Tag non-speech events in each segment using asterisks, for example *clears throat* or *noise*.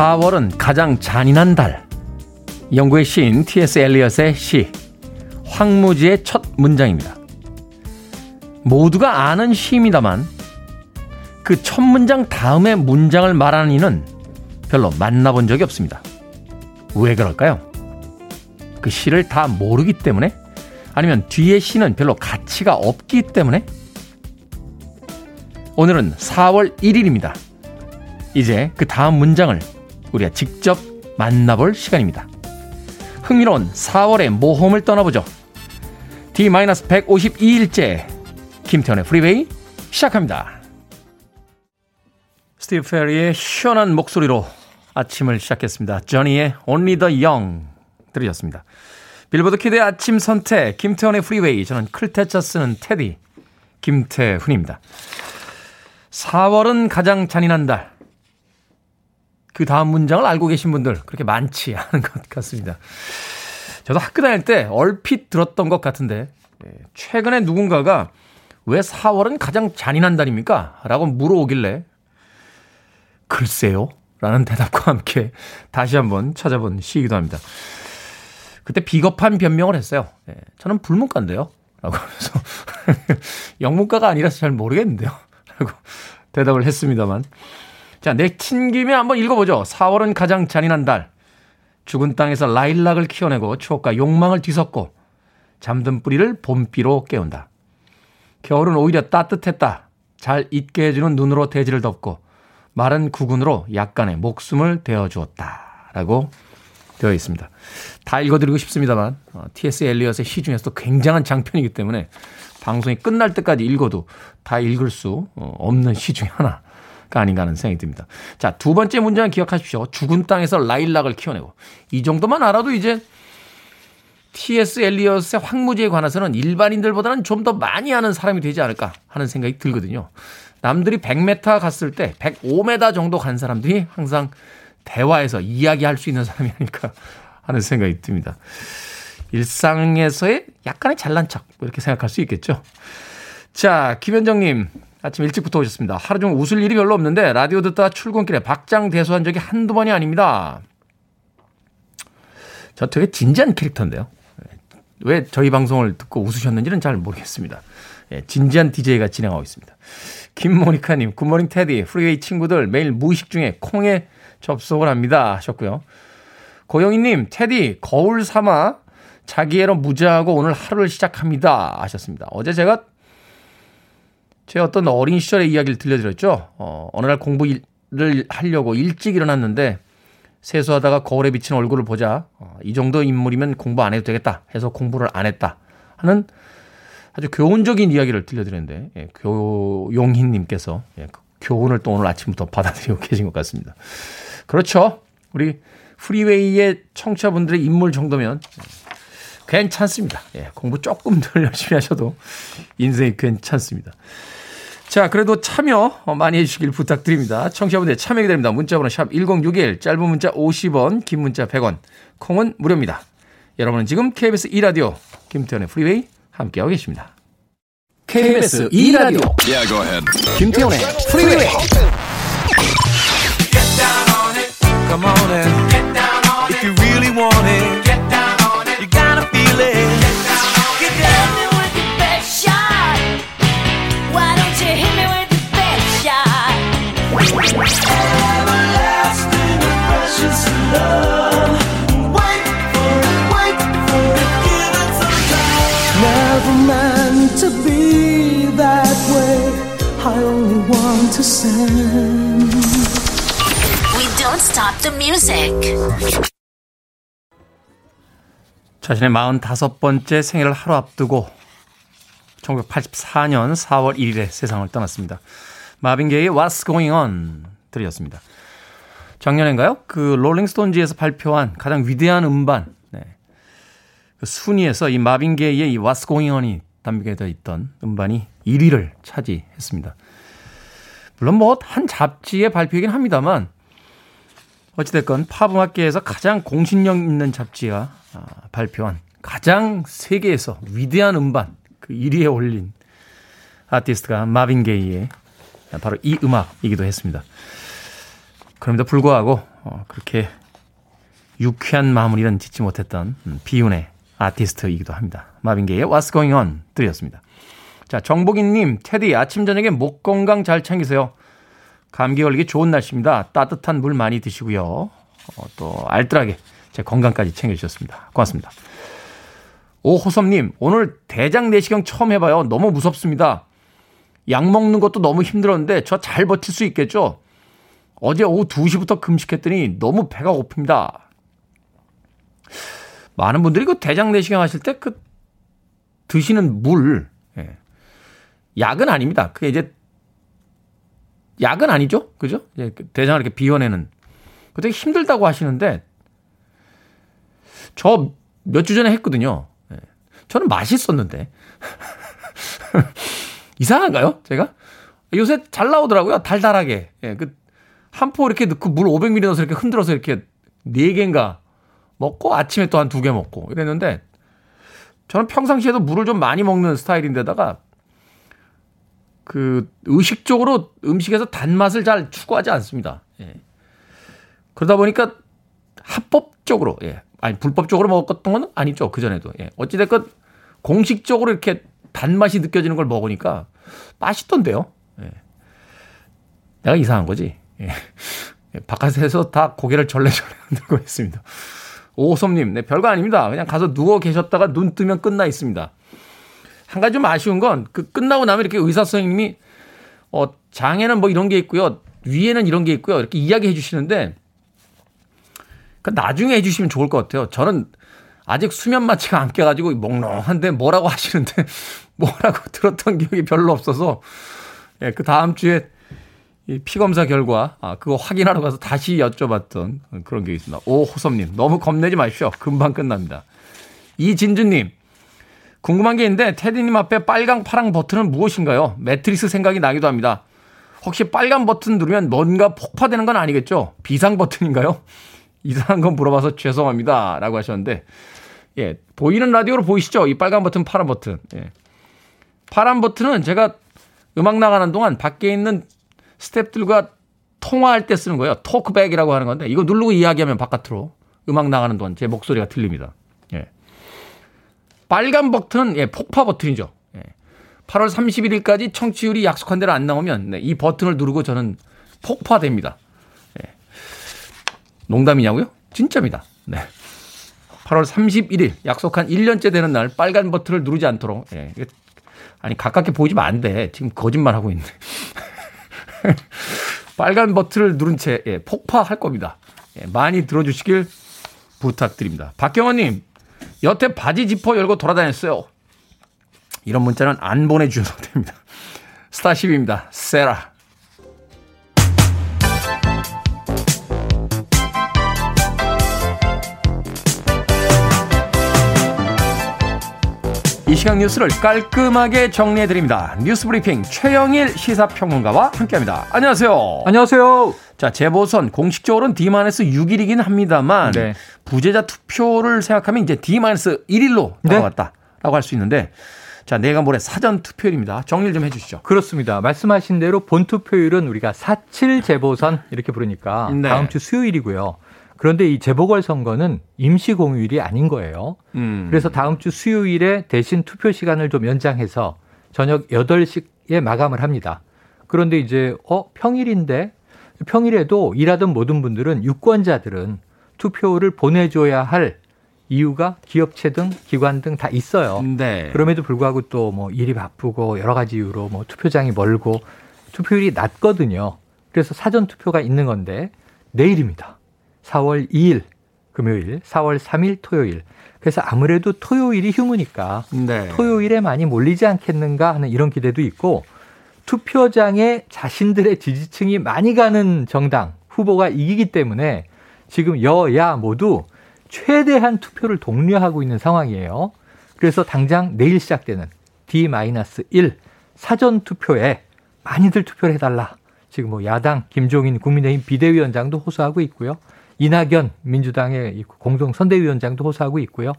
4월은 가장 잔인한 달. 영국의 시인 T.S. 엘리엇의 시 황무지의 첫 문장입니다. 모두가 아는 시입니다만 그 첫 문장 다음에 문장을 말하는 이는 별로 만나본 적이 없습니다. 왜 그럴까요? 그 시를 다 모르기 때문에? 아니면 뒤에 시는 별로 가치가 없기 때문에? 오늘은 4월 1일입니다. 이제 그 다음 문장을 우리가 직접 만나볼 시간입니다. 흥미로운 4월의 모험을 떠나보죠. D-152일째 김태현의 프리웨이 시작합니다. 스티브 페리의 시원한 목소리로 아침을 시작했습니다. 저니의 Only the Young 들으셨습니다. 빌보드 kid의 아침 선택 김태현의 프리웨이 저는 클테차 쓰는 테디 김태훈입니다. 4월은 가장 잔인한 달. 그 다음 문장을 알고 계신 분들 그렇게 많지 *laughs* 않은 것 같습니다. 저도 학교 다닐 때 얼핏 들었던 것 같은데 예, 최근에 누군가가 왜 4월은 가장 잔인한 달입니까? 라고 물어오길래 글쎄요 라는 대답과 함께 다시 한번 찾아본 시이기도 합니다. 그때 비겁한 변명을 했어요. 예, 저는 불문과인데요. 라고 하면서 *laughs* 영문과가 아니라서 잘 모르겠는데요. *laughs* 라고 대답을 했습니다만 자, 내친 김에 한번 읽어보죠. 4월은 가장 잔인한 달. 죽은 땅에서 라일락을 키워내고 추억과 욕망을 뒤섞고 잠든 뿌리를 봄비로 깨운다. 겨울은 오히려 따뜻했다. 잘 잊게 해주는 눈으로 대지를 덮고 마른 구근으로 약간의 목숨을 대어주었다. 라고 되어 있습니다. 다 읽어드리고 싶습니다만 어, T.S. 엘리엇의 시 중에서도 굉장한 장편이기 때문에 방송이 끝날 때까지 읽어도 다 읽을 수 어, 없는 시 중에 하나 아닌가 하는 생각이 듭니다. 자, 두 번째 문제는 기억하십시오. 죽은 땅에서 라일락을 키워내고. 이 정도만 알아도 이제 T.S. 엘리엇의 황무지에 관해서는 일반인들보다는 좀 더 많이 아는 사람이 되지 않을까 하는 생각이 들거든요. 남들이 100m 갔을 때 105m 정도 간 사람들이 항상 대화에서 이야기할 수 있는 사람이 아닐까 하는 생각이 듭니다. 일상에서의 약간의 잘난 척, 뭐 이렇게 생각할 수 있겠죠. 자, 김현정님, 아침 일찍부터 오셨습니다. 하루 종일 웃을 일이 별로 없는데 라디오 듣다 출근길에 박장대소한 적이 한두 번이 아닙니다. 저 되게 진지한 캐릭터인데요. 왜 저희 방송을 듣고 웃으셨는지는 잘 모르겠습니다. 예, 진지한 DJ가 진행하고 있습니다. 김모니카님, good morning 테디, 프리웨이 친구들 매일 무의식 중에 콩에 접속을 합니다. 하셨고요. 고영희님, 테디, 거울 삼아 자기애로 무장하고 오늘 하루를 시작합니다. 하셨습니다. 어제 제가 제 어떤 어린 시절의 이야기를 들려드렸죠. 어, 어느 날 공부를 하려고 일찍 일어났는데 세수하다가 거울에 비친 얼굴을 보자 어, 이 정도 인물이면 공부 안 해도 되겠다 해서 공부를 안 했다 하는 아주 교훈적인 이야기를 들려드렸는데 예, 교용희님께서 예, 그 교훈을 또 오늘 아침부터 받아들이고 *laughs* 계신 것 같습니다. 그렇죠. 우리 프리웨이의 청취자분들의 인물 정도면 괜찮습니다. 예, 공부 조금 더 *laughs* 열심히 하셔도 인생이 괜찮습니다. 자, 그래도 참여 많이 해주시길 부탁드립니다. 청취자분들 참여 기다립니다. 문자번호 샵 1061, 짧은 문자 50원, 긴 문자 100원, 콩은 무료입니다. 여러분은 지금 KBS 2라디오 김태훈의 프리웨이 함께하고 계십니다. KBS 2라디오 yeah, go ahead. 김태훈의 프리웨이 Get down on it. Come on in. Get down on it. If you really want it. I only want to send. We don't stop the music. 자신의 45번째 생일을 하루 앞두고 1984년 4월 1일에 세상을 떠났습니다. 마빈 게이의 What's Going On 들이었습니다. 작년인가요? 그 롤링스톤즈에서 발표한 가장 위대한 음반 네. 그 순위에서 이 마빈 게이의 이 What's Going On이 담겨져 있던 음반이 1위를 차지했습니다. 물론 뭐 한 잡지의 발표이긴 합니다만 어찌됐건 팝 음악계에서 가장 공신력 있는 잡지가 아, 발표한 가장 세계에서 위대한 음반 그 1위에 올린 아티스트가 마빈 게이의 바로 이 음악이기도 했습니다. 그럼에도 불구하고 어, 그렇게 유쾌한 마무리는 짓지 못했던 음, 비운의 아티스트이기도 합니다. 마빈게이의 What's Going On 들이었습니다. 자, 정복인님, 테디 아침 저녁에 목 건강 잘 챙기세요. 감기 걸리기 좋은 날씨입니다. 따뜻한 물 많이 드시고요. 어, 또 알뜰하게 제 건강까지 챙겨주셨습니다. 고맙습니다. 오호섭님, 오늘 대장 내시경 처음 해봐요. 너무 무섭습니다. 약 먹는 것도 너무 힘들었는데 저 잘 버틸 수 있겠죠? 어제 오후 2시부터 금식했더니 너무 배가 고픕니다. 많은 분들이 그 대장 내시경 하실 때 그 드시는 물, 예. 약은 아닙니다. 그게 이제 약은 아니죠? 그죠? 예, 그 대장을 이렇게 비워내는. 그 되게 힘들다고 하시는데 저 몇 주 전에 했거든요. 예. 저는 맛있었는데. *laughs* 이상한가요? 제가? 요새 잘 나오더라고요. 달달하게. 예, 그, 한 포 이렇게 넣고 물 500ml 넣어서 이렇게 흔들어서 이렇게 4개인가 먹고 아침에 또 한 두 개 먹고 이랬는데 저는 평상시에도 물을 좀 많이 먹는 스타일인데다가 그 의식적으로 음식에서 단맛을 잘 추구하지 않습니다. 예. 그러다 보니까 합법적으로 예. 아니 불법적으로 먹었던 건 아니죠. 그 전에도. 예. 어찌 됐건 공식적으로 이렇게 단맛이 느껴지는 걸 먹으니까 맛있던데요. 예. 내가 이상한 거지. 예. 예. 바깥에서 다 고개를 절레절레 *laughs* 흔들고 있습니다. 오솜님, 네, 별거 아닙니다. 그냥 가서 누워 계셨다가 눈 뜨면 끝나 있습니다. 한 가지 좀 아쉬운 건 그 끝나고 나면 이렇게 의사 선생님이 어, 장에는 뭐 이런 게 있고요. 위에는 이런 게 있고요. 이렇게 이야기해 주시는데 그 나중에 해 주시면 좋을 것 같아요. 저는 아직 수면 마취가 안 깨가지고 몽롱한데 뭐라고 하시는데 *laughs* 뭐라고 들었던 기억이 별로 없어서 예, 그 다음 주에 이 피검사 결과 아, 그거 확인하러 가서 다시 여쭤봤던 그런 게 있습니다. 오 호섭님 너무 겁내지 마십시오. 금방 끝납니다. 이진주님 궁금한 게 있는데 테디님 앞에 빨강 파랑 버튼은 무엇인가요? 매트리스 생각이 나기도 합니다. 혹시 빨간 버튼 누르면 뭔가 폭파되는 건 아니겠죠? 비상 버튼인가요? *laughs* 이상한 건 물어봐서 죄송합니다. 라고 하셨는데, 예, 보이는 라디오로 보이시죠? 이 빨간 버튼, 파란 버튼. 예. 파란 버튼은 제가 음악 나가는 동안 밖에 있는 스탭들과 통화할 때 쓰는 거예요. 토크백이라고 하는 건데, 이거 누르고 이야기하면 바깥으로 음악 나가는 동안 제 목소리가 들립니다. 예. 빨간 버튼은 예, 폭파 버튼이죠. 예. 8월 31일까지 청취율이 약속한 대로 안 나오면 네, 이 버튼을 누르고 저는 폭파됩니다. 예. 농담이냐고요? 진짜입니다. 네. 8월 31일 약속한 1년째 되는 날 빨간 버튼을 누르지 않도록 예. 아니 가깝게 보이지면 안 돼. 지금 거짓말 하고 있네. *laughs* 빨간 버튼을 누른 채 예, 폭파할 겁니다. 예, 많이 들어주시길 부탁드립니다. 박경원님 여태 바지 지퍼 열고 돌아다녔어요. 이런 문자는 안 보내주셔도 됩니다. 스타쉽입니다. 세라. 이 시간 뉴스를 깔끔하게 정리해드립니다. 뉴스 브리핑 최영일 시사평론가와 함께합니다. 안녕하세요. 안녕하세요. 자, 재보선 공식적으로는 D-6일이긴 합니다만 네. 부재자 투표를 생각하면 이제 D-1일로 남았다라고 네. 할수 있는데 자, 내일모레 사전 투표일입니다. 정리를 좀 해주시죠. 그렇습니다. 말씀하신 대로 본 투표율은 우리가 4.7 재보선 이렇게 부르니까 네. 다음 주 수요일이고요. 그런데 이 재보궐 선거는 임시 공휴일이 아닌 거예요. 음. 그래서 다음 주 수요일에 대신 투표 시간을 좀 연장해서 저녁 8시에 마감을 합니다. 그런데 이제 어 평일인데 평일에도 일하던 모든 분들은 유권자들은 투표를 보내줘야 할 이유가 기업체 등 기관 등 다 있어요. 네. 그럼에도 불구하고 또 뭐 일이 바쁘고 여러 가지 이유로 뭐 투표장이 멀고 투표율이 낮거든요. 그래서 사전 투표가 있는 건데 내일입니다. 4월 2일 금요일, 4월 3일 토요일. 그래서 아무래도 토요일이 휴무니까 네. 토요일에 많이 몰리지 않겠는가 하는 이런 기대도 있고 투표장에 자신들의 지지층이 많이 가는 정당 후보가 이기기 때문에 지금 여야 모두 최대한 투표를 독려하고 있는 상황이에요. 그래서 당장 내일 시작되는 D-1 사전 투표에 많이들 투표를 해달라. 지금 뭐 야당 김종인 국민의힘 비대위원장도 호소하고 있고요. 이낙연 민주당의 공동 선대위원장도 호소하고 있고요.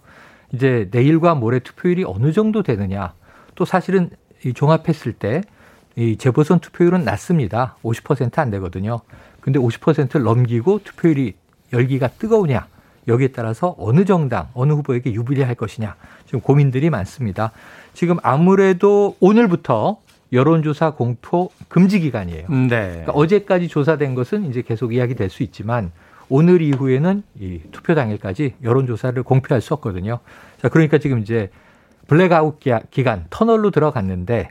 이제 내일과 모레 투표율이 어느 정도 되느냐. 또 사실은 이 종합했을 때 이 재보선 투표율은 낮습니다. 50%안 되거든요. 근데 50%를 넘기고 투표율이 열기가 뜨거우냐 여기에 따라서 어느 정당 어느 후보에게 유리할 것이냐 지금 고민들이 많습니다. 지금 아무래도 오늘부터 여론조사 공표 금지 기간이에요. 네. 그러니까 어제까지 조사된 것은 이제 계속 이야기 될 수 있지만 오늘 이후에는 이 투표 당일까지 여론조사를 공표할 수 없거든요. 자, 그러니까 지금 이제 블랙아웃 기간 터널로 들어갔는데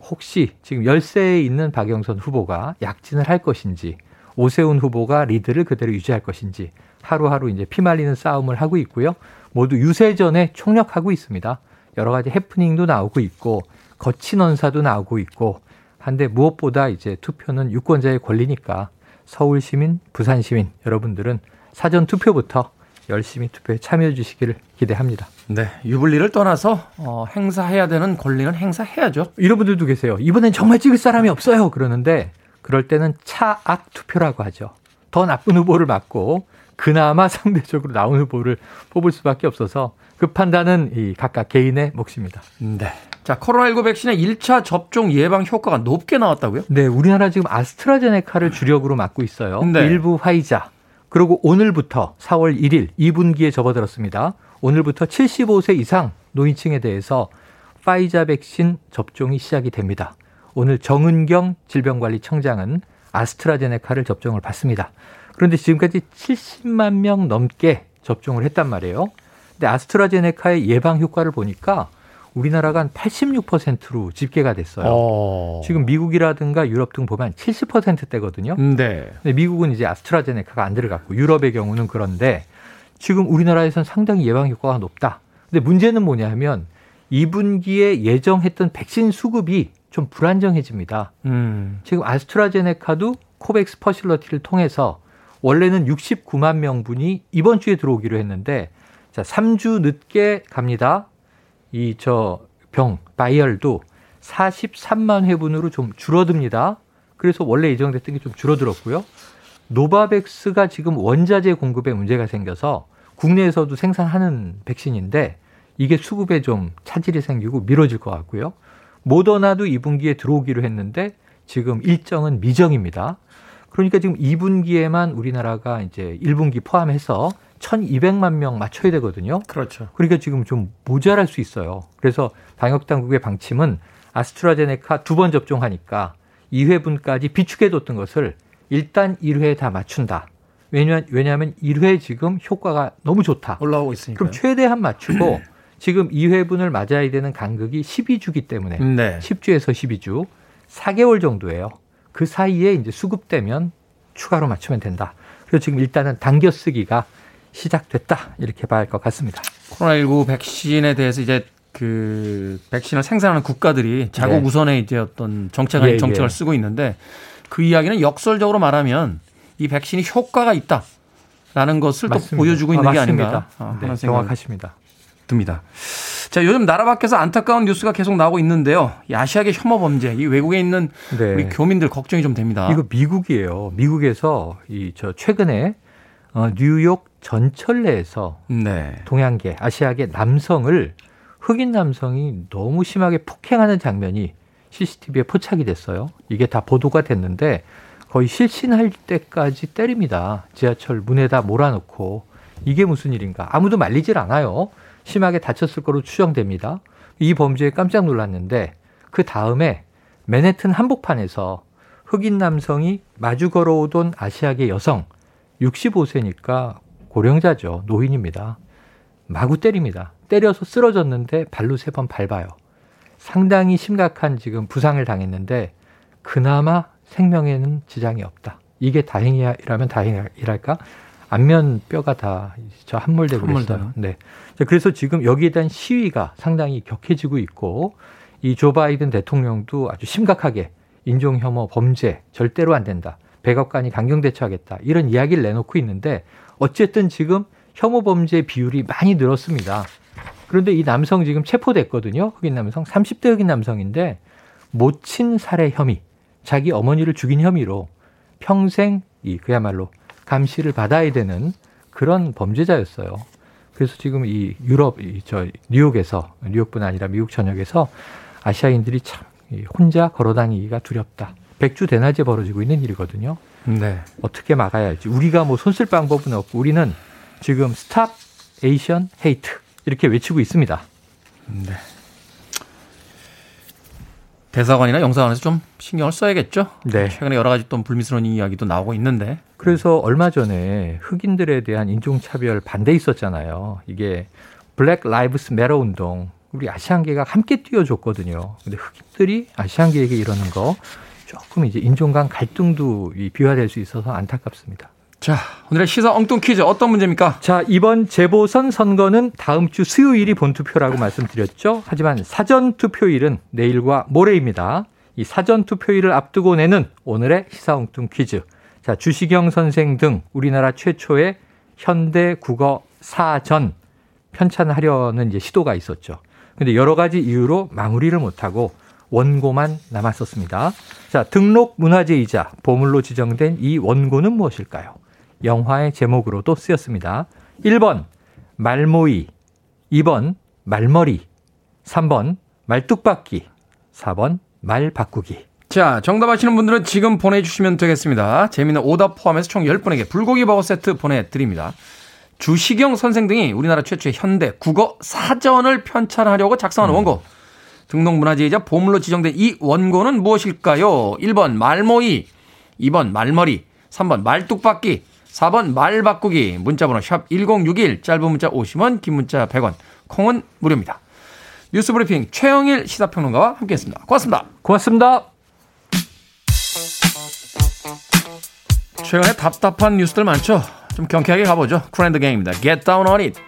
혹시 지금 열세에 있는 박영선 후보가 약진을 할 것인지 오세훈 후보가 리드를 그대로 유지할 것인지 하루하루 이제 피말리는 싸움을 하고 있고요. 모두 유세전에 총력하고 있습니다. 여러 가지 해프닝도 나오고 있고 거친 언사도 나오고 있고 한데 무엇보다 이제 투표는 유권자의 권리니까 서울 시민, 부산 시민 여러분들은 사전 투표부터 열심히 투표에 참여해 주시기를 기대합니다. 네. 유불리를 떠나서 어, 행사해야 되는 권리는 행사해야죠. 이런 분들도 계세요. 이번엔 정말 찍을 사람이 없어요. 그러는데 그럴 때는 차악 투표라고 하죠. 더 나쁜 후보를 막고 그나마 상대적으로 나온 후보를 뽑을 수밖에 없어서 그 판단은 이 각각 개인의 몫입니다. 네. 자, 코로나19 백신의 1차 접종 예방 효과가 높게 나왔다고요? 네, 우리나라 지금 아스트라제네카를 주력으로 맞고 있어요. 네. 일부 화이자. 그리고 오늘부터 4월 1일 2분기에 접어들었습니다. 오늘부터 75세 이상 노인층에 대해서 파이자 백신 접종이 시작이 됩니다. 오늘 정은경 질병관리청장은 아스트라제네카를 접종을 받습니다. 그런데 지금까지 70만 명 넘게 접종을 했단 말이에요. 근데 아스트라제네카의 예방 효과를 보니까 우리나라가 한 86%로 집계가 됐어요. 어. 지금 미국이라든가 유럽 등 보면 70%대거든요. 네. 근데 미국은 이제 아스트라제네카가 안 들어갔고 유럽의 경우는 그런데 지금 우리나라에서는 상당히 예방 효과가 높다. 근데 문제는 뭐냐 하면 2분기에 예정했던 백신 수급이 좀 불안정해집니다. 음. 지금 아스트라제네카도 코백스 퍼실러티를 통해서 원래는 69만 명분이 이번 주에 들어오기로 했는데 자, 3주 늦게 갑니다. 이 저병 바이얼도 43만 회분으로 좀 줄어듭니다. 그래서 원래 예정됐던 게 좀 줄어들었고요. 노바백스가 지금 원자재 공급에 문제가 생겨서 국내에서도 생산하는 백신인데 이게 수급에 좀 차질이 생기고 미뤄질 것 같고요. 모더나도 2분기에 들어오기로 했는데 지금 일정은 미정입니다. 그러니까 지금 2분기에만 우리나라가 이제 1분기 포함해서 1,200만 명 맞춰야 되거든요. 그렇죠. 그러니까 지금 좀 모자랄 수 있어요. 그래서 방역 당국의 방침은 아스트라제네카 두 번 접종하니까 2회분까지 비축해 뒀던 것을 일단 1회 다 맞춘다. 왜냐, 왜냐하면 1회 지금 효과가 너무 좋다. 올라오고 있으니까. 그럼 최대한 맞추고 *clears throat* 지금 2회분을 맞아야 되는 간극이 12주기 때문에 네. 10주에서 12주 4개월 정도예요. 그 사이에 이제 수급되면 추가로 맞추면 된다. 그래서 지금 일단은 당겨 쓰기가 시작됐다. 이렇게 봐야 할 것 같습니다. 코로나19 백신에 대해서 이제 그 백신을 생산하는 국가들이 자국 네. 우선의 이제 어떤 정책을, 예, 정책을 예. 쓰고 있는데 그 이야기는 역설적으로 말하면 이 백신이 효과가 있다라는 것을 맞습니다. 또 보여주고 있는 아, 게 아닌가 아, 네, 정확하십니다. 듭니다. 자, 요즘 나라 밖에서 안타까운 뉴스가 계속 나오고 있는데요. 아시아계 혐오 범죄, 이 외국에 있는 네. 우리 교민들 걱정이 좀 됩니다. 이거 미국이에요. 미국에서 이 저 최근에 어, 뉴욕 전철내에서 네. 동양계, 아시아계 남성을 흑인 남성이 너무 심하게 폭행하는 장면이 CCTV에 포착이 됐어요. 이게 다 보도가 됐는데 거의 실신할 때까지 때립니다. 지하철 문에다 몰아놓고 이게 무슨 일인가? 아무도 말리질 않아요. 심하게 다쳤을 거로 추정됩니다. 이 범죄에 깜짝 놀랐는데 그 다음에 맨해튼 한복판에서 흑인 남성이 마주 걸어오던 아시아계 여성 65세니까 고령자죠. 노인입니다. 마구 때립니다. 때려서 쓰러졌는데 발로 세 번 밟아요. 상당히 심각한 지금 부상을 당했는데 그나마 생명에는 지장이 없다. 이게 다행이라면 다행이랄까? 안면 뼈가 다 저 함몰되고 있어요. 네. 그래서 지금 여기에 대한 시위가 상당히 격해지고 있고 이 조 바이든 대통령도 아주 심각하게 인종 혐오 범죄 절대로 안 된다. 백악관이 강경 대처하겠다. 이런 이야기를 내놓고 있는데 어쨌든 지금 혐오 범죄 비율이 많이 늘었습니다. 그런데 이 남성 지금 체포됐거든요. 흑인 남성 30대 흑인 남성인데 모친 살해 혐의, 자기 어머니를 죽인 혐의로 평생 이 그야말로 감시를 받아야 되는 그런 범죄자였어요. 그래서 지금 이 유럽, 이 저 뉴욕에서 뉴욕뿐 아니라 미국 전역에서 아시아인들이 참 혼자 걸어다니기가 두렵다. 백주 대낮에 벌어지고 있는 일이거든요. 네. 어떻게 막아야 할지. 우리가 뭐 손쓸 방법은 없고 우리는 지금 Stop Asian Hate 이렇게 외치고 있습니다. 네. 대사관이나 영사관에서 좀 신경을 써야겠죠. 네. 최근에 여러 가지 또 불미스러운 이야기도 나오고 있는데. 그래서 얼마 전에 흑인들에 대한 인종차별 반대 있었잖아요. 이게 Black Lives Matter 운동. 우리 아시안계가 함께 뛰어줬거든요. 근데 흑인들이 아시안계에게 이러는 거 조금 이제 인종 간 갈등도 비화될 수 있어서 안타깝습니다. 자, 오늘의 시사 엉뚱 퀴즈 어떤 문제입니까? 자, 이번 재보선 선거는 다음 주 수요일이 본투표라고 말씀드렸죠. 하지만 사전 투표일은 내일과 모레입니다. 이 사전 투표일을 앞두고 내는 오늘의 시사 엉뚱 퀴즈. 자, 주시경 선생 등 우리나라 최초의 현대 국어 사전 편찬하려는 이제 시도가 있었죠. 근데 여러 가지 이유로 마무리를 못하고 원고만 남았었습니다. 자, 등록 문화재이자 보물로 지정된 이 원고는 무엇일까요? 영화의 제목으로도 쓰였습니다. 1번 말모이, 2번 말머리, 3번 말뚝박기, 4번 말 바꾸기. 자, 정답 아시는 분들은 지금 보내주시면 되겠습니다. 재미있는 오답 포함해서 총 10분에게 불고기 버거 세트 보내드립니다. 주시경 선생 등이 우리나라 최초의 현대 국어 사전을 편찬하려고 작성한 음. 원고. 등록문화재이자 보물로 지정된 이 원고는 무엇일까요? 1번 말모이, 2번 말머리, 3번 말뚝박기, 4번 말 바꾸기 문자번호 샵 1061 짧은 문자 50원 긴 문자 100원 콩은 무료입니다. 뉴스 브리핑 최영일 시사평론가와 함께했습니다. 고맙습니다. 고맙습니다. 최근에 답답한 뉴스들 많죠? 좀 경쾌하게 가보죠. Kool and the Gang입니다. Get down on it.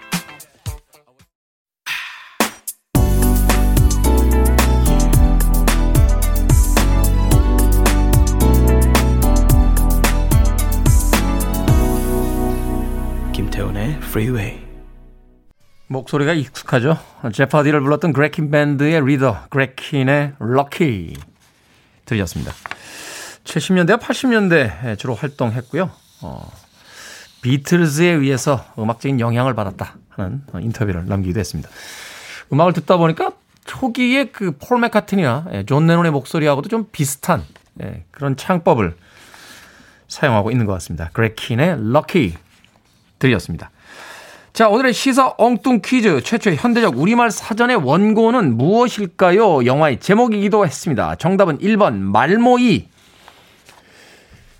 Freeway. 목소리가 익숙하죠. Jeopardy를 불렀던 그레킨 밴드의 리더 그레킨의 럭키 들으셨습니다. 70년대와 80년대 주로 활동했고요. 어, 비틀즈에 의해서 음악적인 영향을 받았다 하는 인터뷰를 남기기도 했습니다. 음악을 듣다 보니까 초기에 그 폴 맥카트니나 예, 존 레논의 목소리하고도 좀 비슷한 예, 그런 창법을 사용하고 있는 것 같습니다. 그레킨의 럭키 들이었습니다. 자, 오늘의 시사 엉뚱 퀴즈 최초의 현대적 우리말 사전의 원고는 무엇일까요? 영화의 제목이기도 했습니다. 정답은 1번 말모이.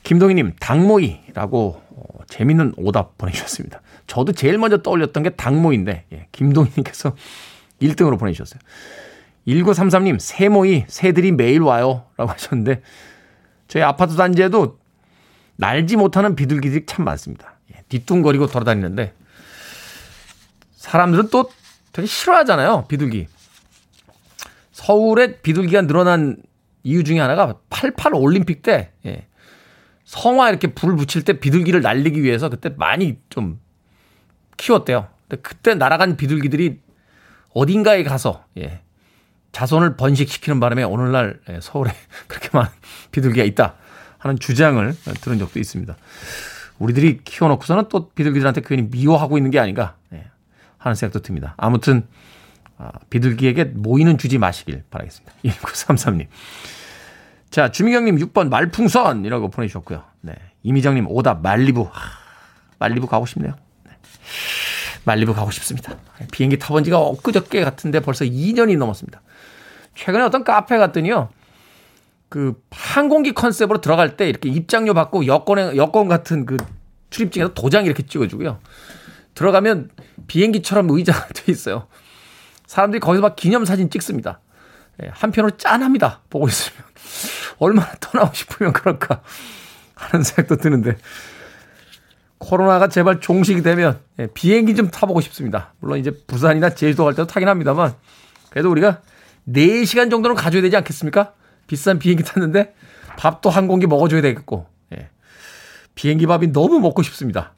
김동희님 닭모이라고 어, 재밌는 오답 보내주셨습니다. 저도 제일 먼저 떠올렸던 게 닭모인데 예, 김동희님께서 *laughs* 1등으로 보내주셨어요. 1933님 새모이 새들이 매일 와요 라고 하셨는데 저희 아파트 단지에도 날지 못하는 비둘기들이 참 많습니다. 예, 뒤뚱거리고 돌아다니는데 사람들은 또 되게 싫어하잖아요. 비둘기. 서울에 비둘기가 늘어난 이유 중에 하나가 88 올림픽 때 예. 성화 이렇게 불을 붙일 때 비둘기를 날리기 위해서 그때 많이 좀 키웠대요. 근데 그때 날아간 비둘기들이 어딘가에 가서 예. 자손을 번식시키는 바람에 오늘날 예, 서울에 *laughs* 그렇게 많은 비둘기가 있다 하는 주장을 들은 적도 있습니다. 우리들이 키워놓고서는 또 비둘기들한테 괜히 미워하고 있는 게 아닌가 예. 하는 생각도 듭니다. 아무튼 아, 비둘기에게 모이는 주지 마시길 바라겠습니다. *laughs* 1933님. 자, 주미경님 6번 말풍선이라고 보내주셨고요. 네. 이미정님 오답 말리부. 하, 말리부 가고 싶네요. 네. 말리부 가고 싶습니다. 비행기 타본 지가 엊그저께 같은데 벌써 2년이 넘었습니다. 최근에 어떤 카페 갔더니요. 그 항공기 컨셉으로 들어갈 때 이렇게 입장료 받고 여권에 여권 같은 그 출입증에서 도장 이렇게 찍어주고요. 들어가면 비행기처럼 의자가 돼 *laughs* 있어요. 사람들이 거기서 막 기념사진 찍습니다. 예, 한편으로 짠합니다. 보고 있으면. *laughs* 얼마나 떠나고 싶으면 그럴까 하는 생각도 드는데. 코로나가 제발 종식이 되면 예, 비행기 좀 타보고 싶습니다. 물론 이제 부산이나 제주도 갈 때도 타긴 합니다만 그래도 우리가 4시간 정도는 가져야 되지 않겠습니까? 비싼 비행기 탔는데 밥도 한 공기 먹어줘야 되겠고 예. 비행기 밥이 너무 먹고 싶습니다.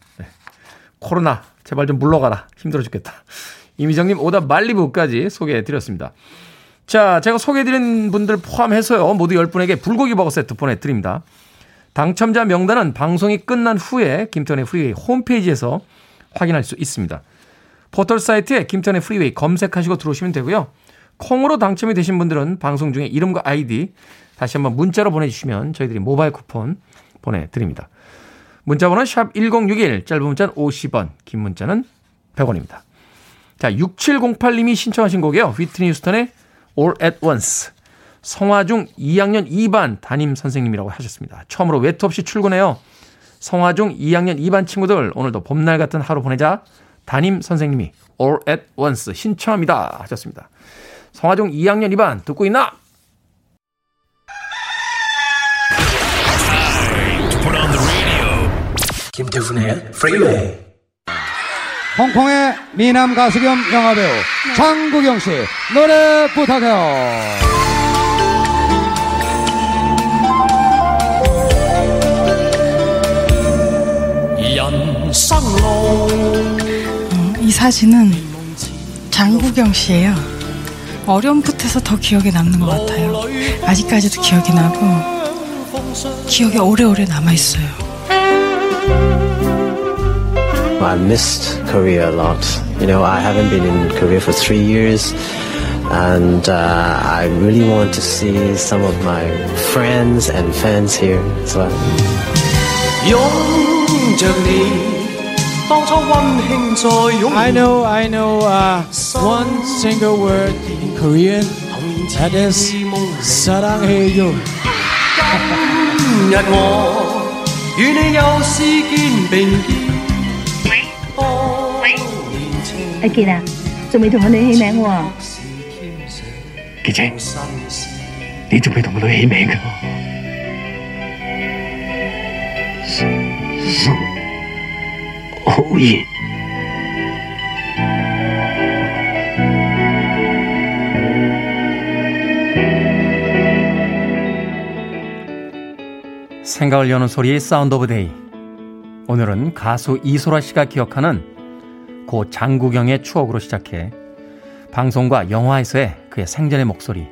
예. 코로나 제발 좀 물러가라. 힘들어 죽겠다. 이미정님 오답 말리부까지 소개해드렸습니다. 자, 제가 소개해드린 분들 포함해서요. 모두 10분에게 불고기 버거 세트 보내드립니다. 당첨자 명단은 방송이 끝난 후에 김태훈의 프리웨이 홈페이지에서 확인할 수 있습니다. 포털 사이트에 김태훈의 프리웨이 검색하시고 들어오시면 되고요. 콩으로 당첨이 되신 분들은 방송 중에 이름과 아이디 다시 한번 문자로 보내주시면 저희들이 모바일 쿠폰 보내드립니다. 문자번호는 샵 1061, 짧은 문자는 50원, 긴 문자는 100원입니다. 자, 6708님이 신청하신 곡이에요. 휘트니 휴스턴의 All at Once. 성화중 2학년 2반 담임 선생님이라고 하셨습니다. 처음으로 외투 없이 출근해요. 성화중 2학년 2반 친구들 오늘도 봄날 같은 하루 보내자 담임 선생님이 All at Once 신청합니다 하셨습니다. 성화중 2학년 2반 듣고 있나? 김태훈의 프리웨이 홍콩의 미남 가수 겸 영화배우 장국영 씨 노래 부탁해요. 어, 이 사진은 장국영 씨예요. 어렴풋해서 더 기억에 남는 것 같아요. 아직까지도 기억이 나고 기억에 오래오래 남아 있어요. I missed Korea a lot. You know, I haven't been in Korea for three years. And uh, I really want to see some of my friends and fans here as well. I know, I know uh, one single word in Korean. That is 사랑해요. 与你有诗肩并肩。喂，阿杰啊，仲未同我女起名喎、杰姐，你仲未同我女起名噶？好热。 생각을 여는 소리의 Sound of Day. 오늘은 가수 이소라 씨가 기억하는 고 장국영의 추억으로 시작해 방송과 영화에서의 그의 생전의 목소리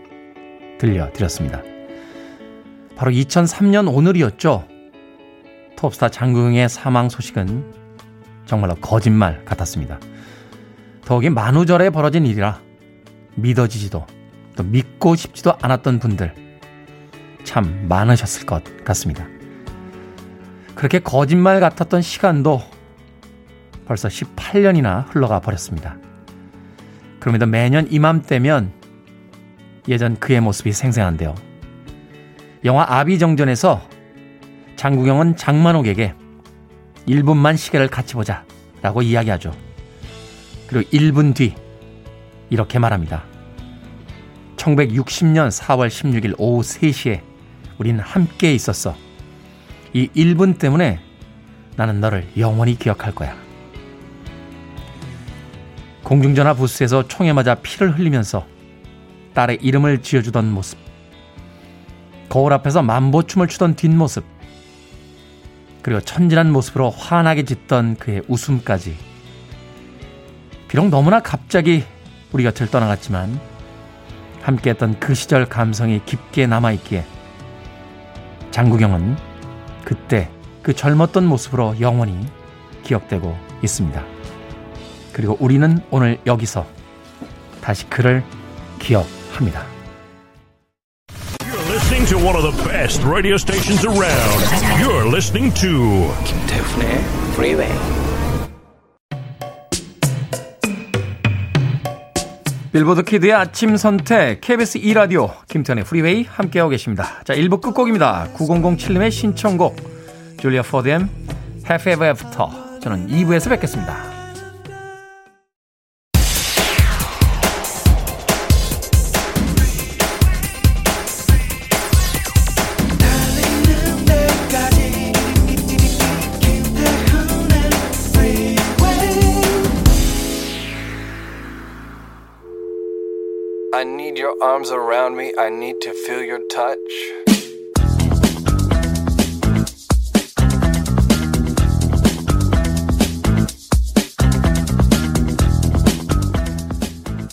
들려드렸습니다. 바로 2003년 오늘이었죠. 톱스타 장국영의 사망 소식은 정말로 거짓말 같았습니다. 더욱이 만우절에 벌어진 일이라 믿어지지도 또 믿고 싶지도 않았던 분들 참 많으셨을 것 같습니다. 그렇게 거짓말 같았던 시간도 벌써 18년이나 흘러가 버렸습니다. 그럼에도 매년 이맘때면 예전 그의 모습이 생생한데요. 영화 아비정전에서 장국영은 장만옥에게 1분만 시계를 같이 보자 라고 이야기하죠. 그리고 1분 뒤 이렇게 말합니다. 1960년 4월 16일 오후 3시에 우린 함께 있었어. 이 1분 때문에 나는 너를 영원히 기억할 거야. 공중전화 부스에서 총에 맞아 피를 흘리면서 딸의 이름을 지어주던 모습. 거울 앞에서 만보춤을 추던 뒷모습. 그리고 천진한 모습으로 환하게 짓던 그의 웃음까지. 비록 너무나 갑자기 우리 곁을 떠나갔지만 함께했던 그 시절 감성이 깊게 남아있기에 장국영은 그때 그 젊었던 모습으로 영원히 기억되고 있습니다. 그리고 우리는 오늘 여기서 다시 그를 기억합니다. You're listening to one of the best radio stations around. You're listening to 김태훈의 프 빌보드 키드의 아침 선택 KBS 2라디오 김태훈의 프리웨이 함께하고 계십니다. 자 1부 끝곡입니다. 9007님의 신청곡 줄리아 포덤의 Happy Ever After 저는 2부에서 뵙겠습니다. Arms around me. I need to feel your touch.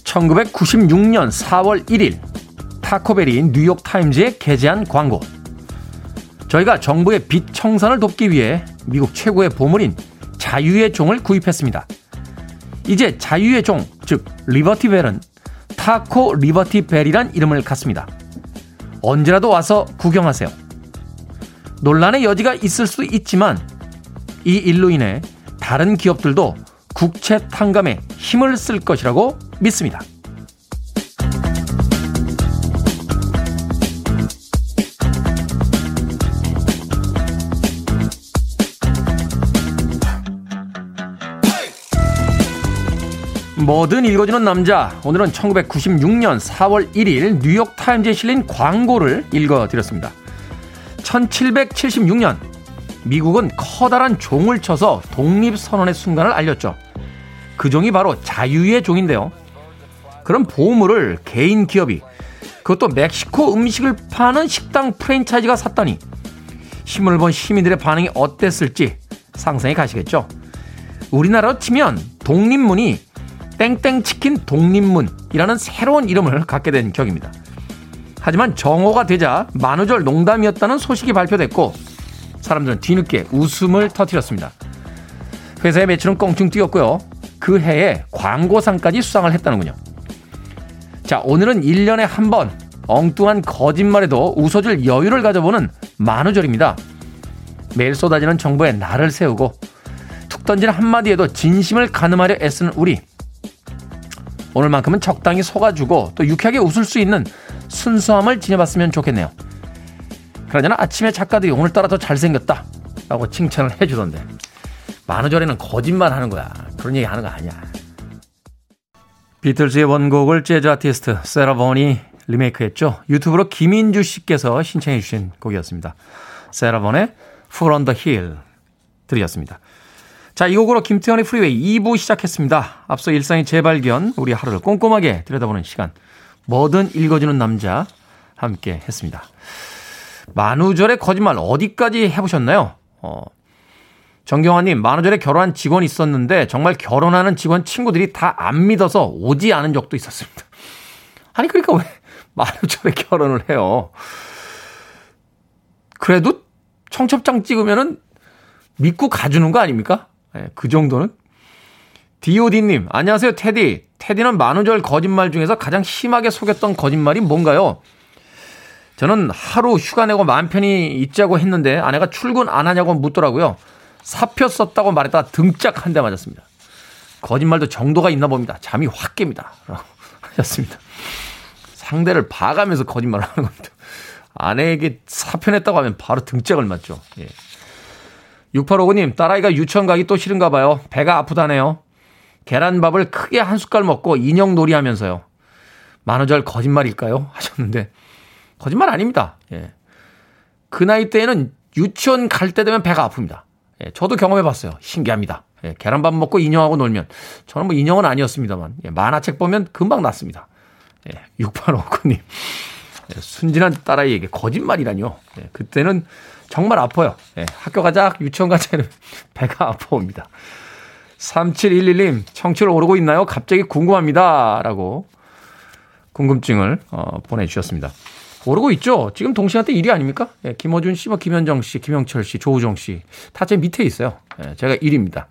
(1996년 4월 1일) 타코벨이 뉴욕타임즈에 게재한 광고 저희가 정부의 빚 청산을 돕기 위해 미국 최고의 보물인 자유의 종을 구입했습니다. 이제 자유의 종, 즉 리버티벨은 타코 리버티 벨이란 이름을 갖습니다. 언제라도 와서 구경하세요. 논란의 여지가 있을 수도 있지만 이 일로 인해 다른 기업들도 국채 탕감에 힘을 쓸 것이라고 믿습니다. 뭐든 읽어주는 남자. 오늘은 1996년 4월 1일 뉴욕타임즈에 실린 광고를 읽어드렸습니다. 1776년 미국은 커다란 종을 쳐서 독립선언의 순간을 알렸죠. 그 종이 바로 자유의 종인데요. 그런 보물을 개인 기업이 그것도 멕시코 음식을 파는 식당 프랜차이즈가 샀다니 신문을 본 시민들의 반응이 어땠을지 상상해 가시겠죠. 우리나라로 치면 독립문이 땡땡치킨 독립문이라는 새로운 이름을 갖게 된 격입니다. 하지만 정오가 되자 만우절 농담이었다는 소식이 발표됐고 사람들은 뒤늦게 웃음을 터뜨렸습니다. 회사의 매출은 껑충 뛰었고요. 그 해에 광고상까지 수상을 했다는군요. 자, 오늘은 1년에 한 번 엉뚱한 거짓말에도 웃어줄 여유를 가져보는 만우절입니다. 매일 쏟아지는 정보에 나를 세우고 툭 던지는 한마디에도 진심을 가늠하려 애쓰는 우리. 오늘만큼은 적당히 속아주고 또 유쾌하게 웃을 수 있는 순수함을 지녀봤으면 좋겠네요. 그러잖아 아침에 작가들이 오늘따라 더 잘생겼다 라고 칭찬을 해주던데 만우절에는 거짓말 하는 거야. 그런 얘기 하는 거 아니야. 비틀즈의 원곡을 재즈 아티스트 세라본이 리메이크했죠. 유튜브로 김인주 씨께서 신청해 주신 곡이었습니다. 세라 본의 Fool on the Hill 들으셨습니다. 자, 이 곡으로 김태훈의 프리웨이 2부 시작했습니다. 앞서 일상의 재발견, 우리 하루를 꼼꼼하게 들여다보는 시간. 뭐든 읽어주는 남자 함께 했습니다. 만우절의 거짓말 어디까지 해보셨나요? 어, 정경환님, 만우절에 결혼한 직원이 있었는데 정말 결혼하는 직원 친구들이 다 안 믿어서 오지 않은 적도 있었습니다. 아니, 그러니까 왜 만우절에 결혼을 해요? 그래도 청첩장 찍으면은 믿고 가주는 거 아닙니까? 네, 그 정도는? DOD님, 안녕하세요, 테디. 테디는 만우절 거짓말 중에서 가장 심하게 속였던 거짓말이 뭔가요? 저는 하루 휴가 내고 마음 편히 있자고 했는데 아내가 출근 안 하냐고 묻더라고요. 사표 썼다고 말했다가 등짝 한 대 맞았습니다. 거짓말도 정도가 있나 봅니다. 잠이 확 깹니다. 라고 *laughs* 하셨습니다. 상대를 봐가면서 거짓말을 하는 겁니다. 아내에게 사표 냈다고 하면 바로 등짝을 맞죠. 예. 6859님, 딸아이가 유치원 가기 또 싫은가 봐요. 배가 아프다네요. 계란밥을 크게 한 숟갈 먹고 인형 놀이 하면서요. 만우절 거짓말일까요? *laughs* 하셨는데, 거짓말 아닙니다. 예. 그 나이 때에는 유치원 갈 때 되면 배가 아픕니다. 예, 저도 경험해 봤어요. 신기합니다. 예, 계란밥 먹고 인형하고 놀면. 저는 뭐 인형은 아니었습니다만, 예, 만화책 보면 금방 낫습니다. 예, 6859님. 예, 순진한 딸아이에게 거짓말이라뇨. 예, 그때는 정말 아파요. 예, 학교 가자, 유치원 가자, 이러면 *laughs* 배가 아파옵니다. 3711님, 청취를 오르고 있나요? 갑자기 궁금합니다. 라고 궁금증을 어, 보내주셨습니다. 오르고 있죠? 지금 동시간대 1위 아닙니까? 예, 김어준 씨, 뭐 김현정 씨, 김영철 씨, 조우정 씨. 다 제 밑에 있어요. 예, 제가 1위입니다.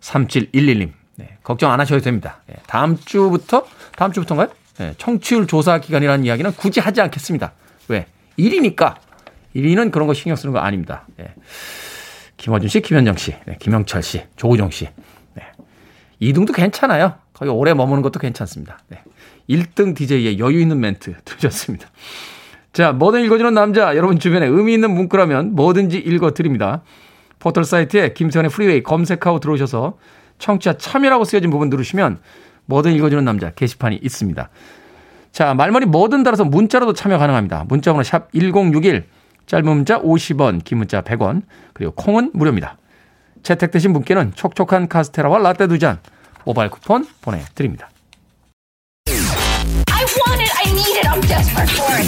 3711님. 네, 걱정 안 하셔도 됩니다. 예, 다음 주부터, 다음 주부터인가요? 예, 청취율 조사 기간이라는 이야기는 굳이 하지 않겠습니다. 왜? 1위니까. 1위는 그런 거 신경 쓰는 거 아닙니다. 예. 김어준 씨, 김현정 씨, 네, 김영철 씨, 조우정 씨. 네. 2등도 괜찮아요. 거기 오래 머무는 것도 괜찮습니다. 네. 1등 DJ의 여유 있는 멘트 *laughs* 들으셨습니다. 자, 뭐든 읽어주는 남자, 여러분 주변에 의미 있는 문구라면 뭐든지 읽어드립니다. 포털 사이트에 김태훈의 프리웨이 검색하고 들어오셔서 청취자 참여라고 쓰여진 부분 누르시면 뭐든 읽어주는 남자 게시판이 있습니다. 자, 말머리 뭐든 달아서 문자로도 참여 가능합니다. 문자 번호 샵 1061, 짧은 문자 50원, 긴 문자 100원, 그리고 콩은 무료입니다. 채택되신 분께는 촉촉한 카스테라와 라떼 두 잔, 모바일 쿠폰 보내드립니다. I want it, I need it, I'm desperate for it.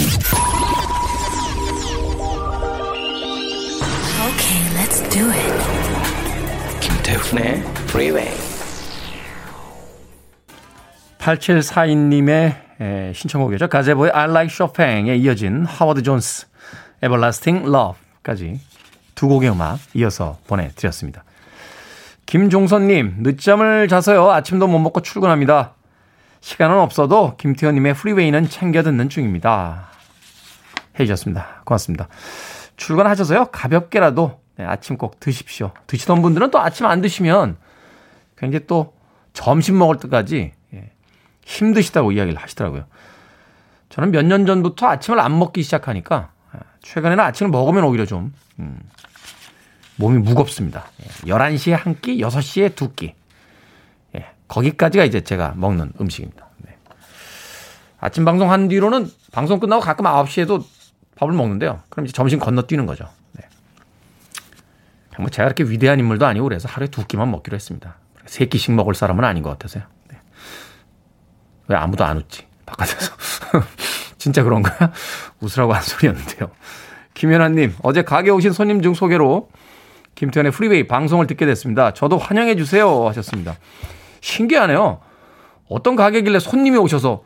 Okay, let's do it. 김태훈의 Freeway. 8742님의 신청곡이죠. 가제보의 I Like Chopin에 이어진 하워드 존스, Everlasting Love까지 두 곡의 음악 이어서 보내드렸습니다. 김종선님, 늦잠을 자서요. 아침도 못 먹고 출근합니다. 시간은 없어도 김태현님의 프리웨이는 챙겨 듣는 중입니다. 해주셨습니다. 고맙습니다. 출근하셔서요. 가볍게라도 네, 아침 꼭 드십시오. 드시던 분들은 또 아침 안 드시면 굉장히 또 점심 먹을 때까지 예, 힘드시다고 이야기를 하시더라고요. 저는 몇 년 전부터 아침을 안 먹기 시작하니까 아, 최근에는 아침을 먹으면 오히려 좀 음, 몸이 무겁습니다. 11시에 예, 한 끼, 6시에 두 끼. 예, 거기까지가 이제 제가 먹는 음식입니다. 네. 아침 방송 한 뒤로는 방송 끝나고 가끔 9시에도 밥을 먹는데요. 그럼 이제 점심 건너뛰는 거죠. 네. 뭐 제가 그렇게 위대한 인물도 아니고 그래서 하루에 두 끼만 먹기로 했습니다. 세 끼씩 먹을 사람은 아닌 것 같아서요. 네. 왜 아무도 안 웃지? 바깥에서. *laughs* 진짜 그런 거야? 웃으라고 한 소리였는데요. 김연아님, 어제 가게 오신 손님 중 소개로 김태훈의 프리웨이 방송을 듣게 됐습니다. 저도 환영해 주세요 하셨습니다. 신기하네요. 어떤 가게길래 손님이 오셔서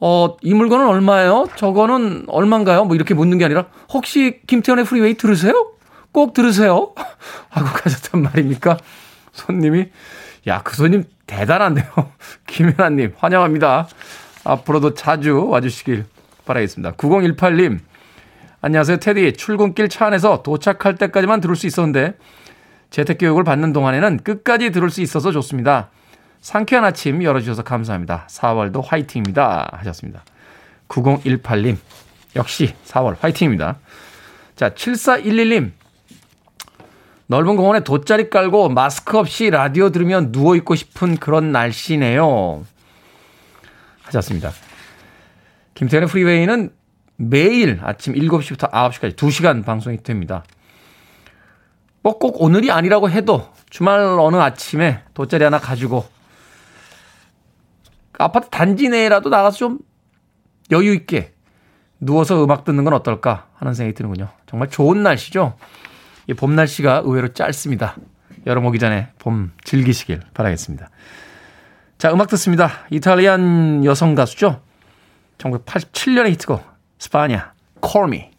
어, 이 물건은 얼마예요? 저거는 얼마인가요? 뭐 이렇게 묻는 게 아니라 혹시 김태훈의 프리웨이 들으세요? 꼭 들으세요? *laughs* 하고 가셨단 말입니까? 손님이 야, 그 손님 대단한데요. *laughs* 김현아님 환영합니다. 앞으로도 자주 와주시길 바라겠습니다. 9018님 안녕하세요. 테디. 출근길 차 안에서 도착할 때까지만 들을 수 있었는데 재택교육을 받는 동안에는 끝까지 들을 수 있어서 좋습니다. 상쾌한 아침 열어주셔서 감사합니다. 4월도 화이팅입니다. 하셨습니다. 9018님. 역시 4월 화이팅입니다. 자, 7411님. 넓은 공원에 돗자리 깔고 마스크 없이 라디오 들으면 누워있고 싶은 그런 날씨네요. 하셨습니다. 김태현의 프리웨이는 매일 아침 7시부터 9시까지 2시간 방송이 됩니다. 뭐 꼭 오늘이 아니라고 해도 주말 어느 아침에 돗자리 하나 가지고 아파트 단지 내라도 나가서 좀 여유 있게 누워서 음악 듣는 건 어떨까 하는 생각이 드는군요. 정말 좋은 날씨죠. 이봄 날씨가 의외로 짧습니다. 여름 오기 전에 봄 즐기시길 바라겠습니다. 자, 음악 듣습니다. 이탈리안 여성 가수죠. 1987년의 히트곡 스파냐, Me.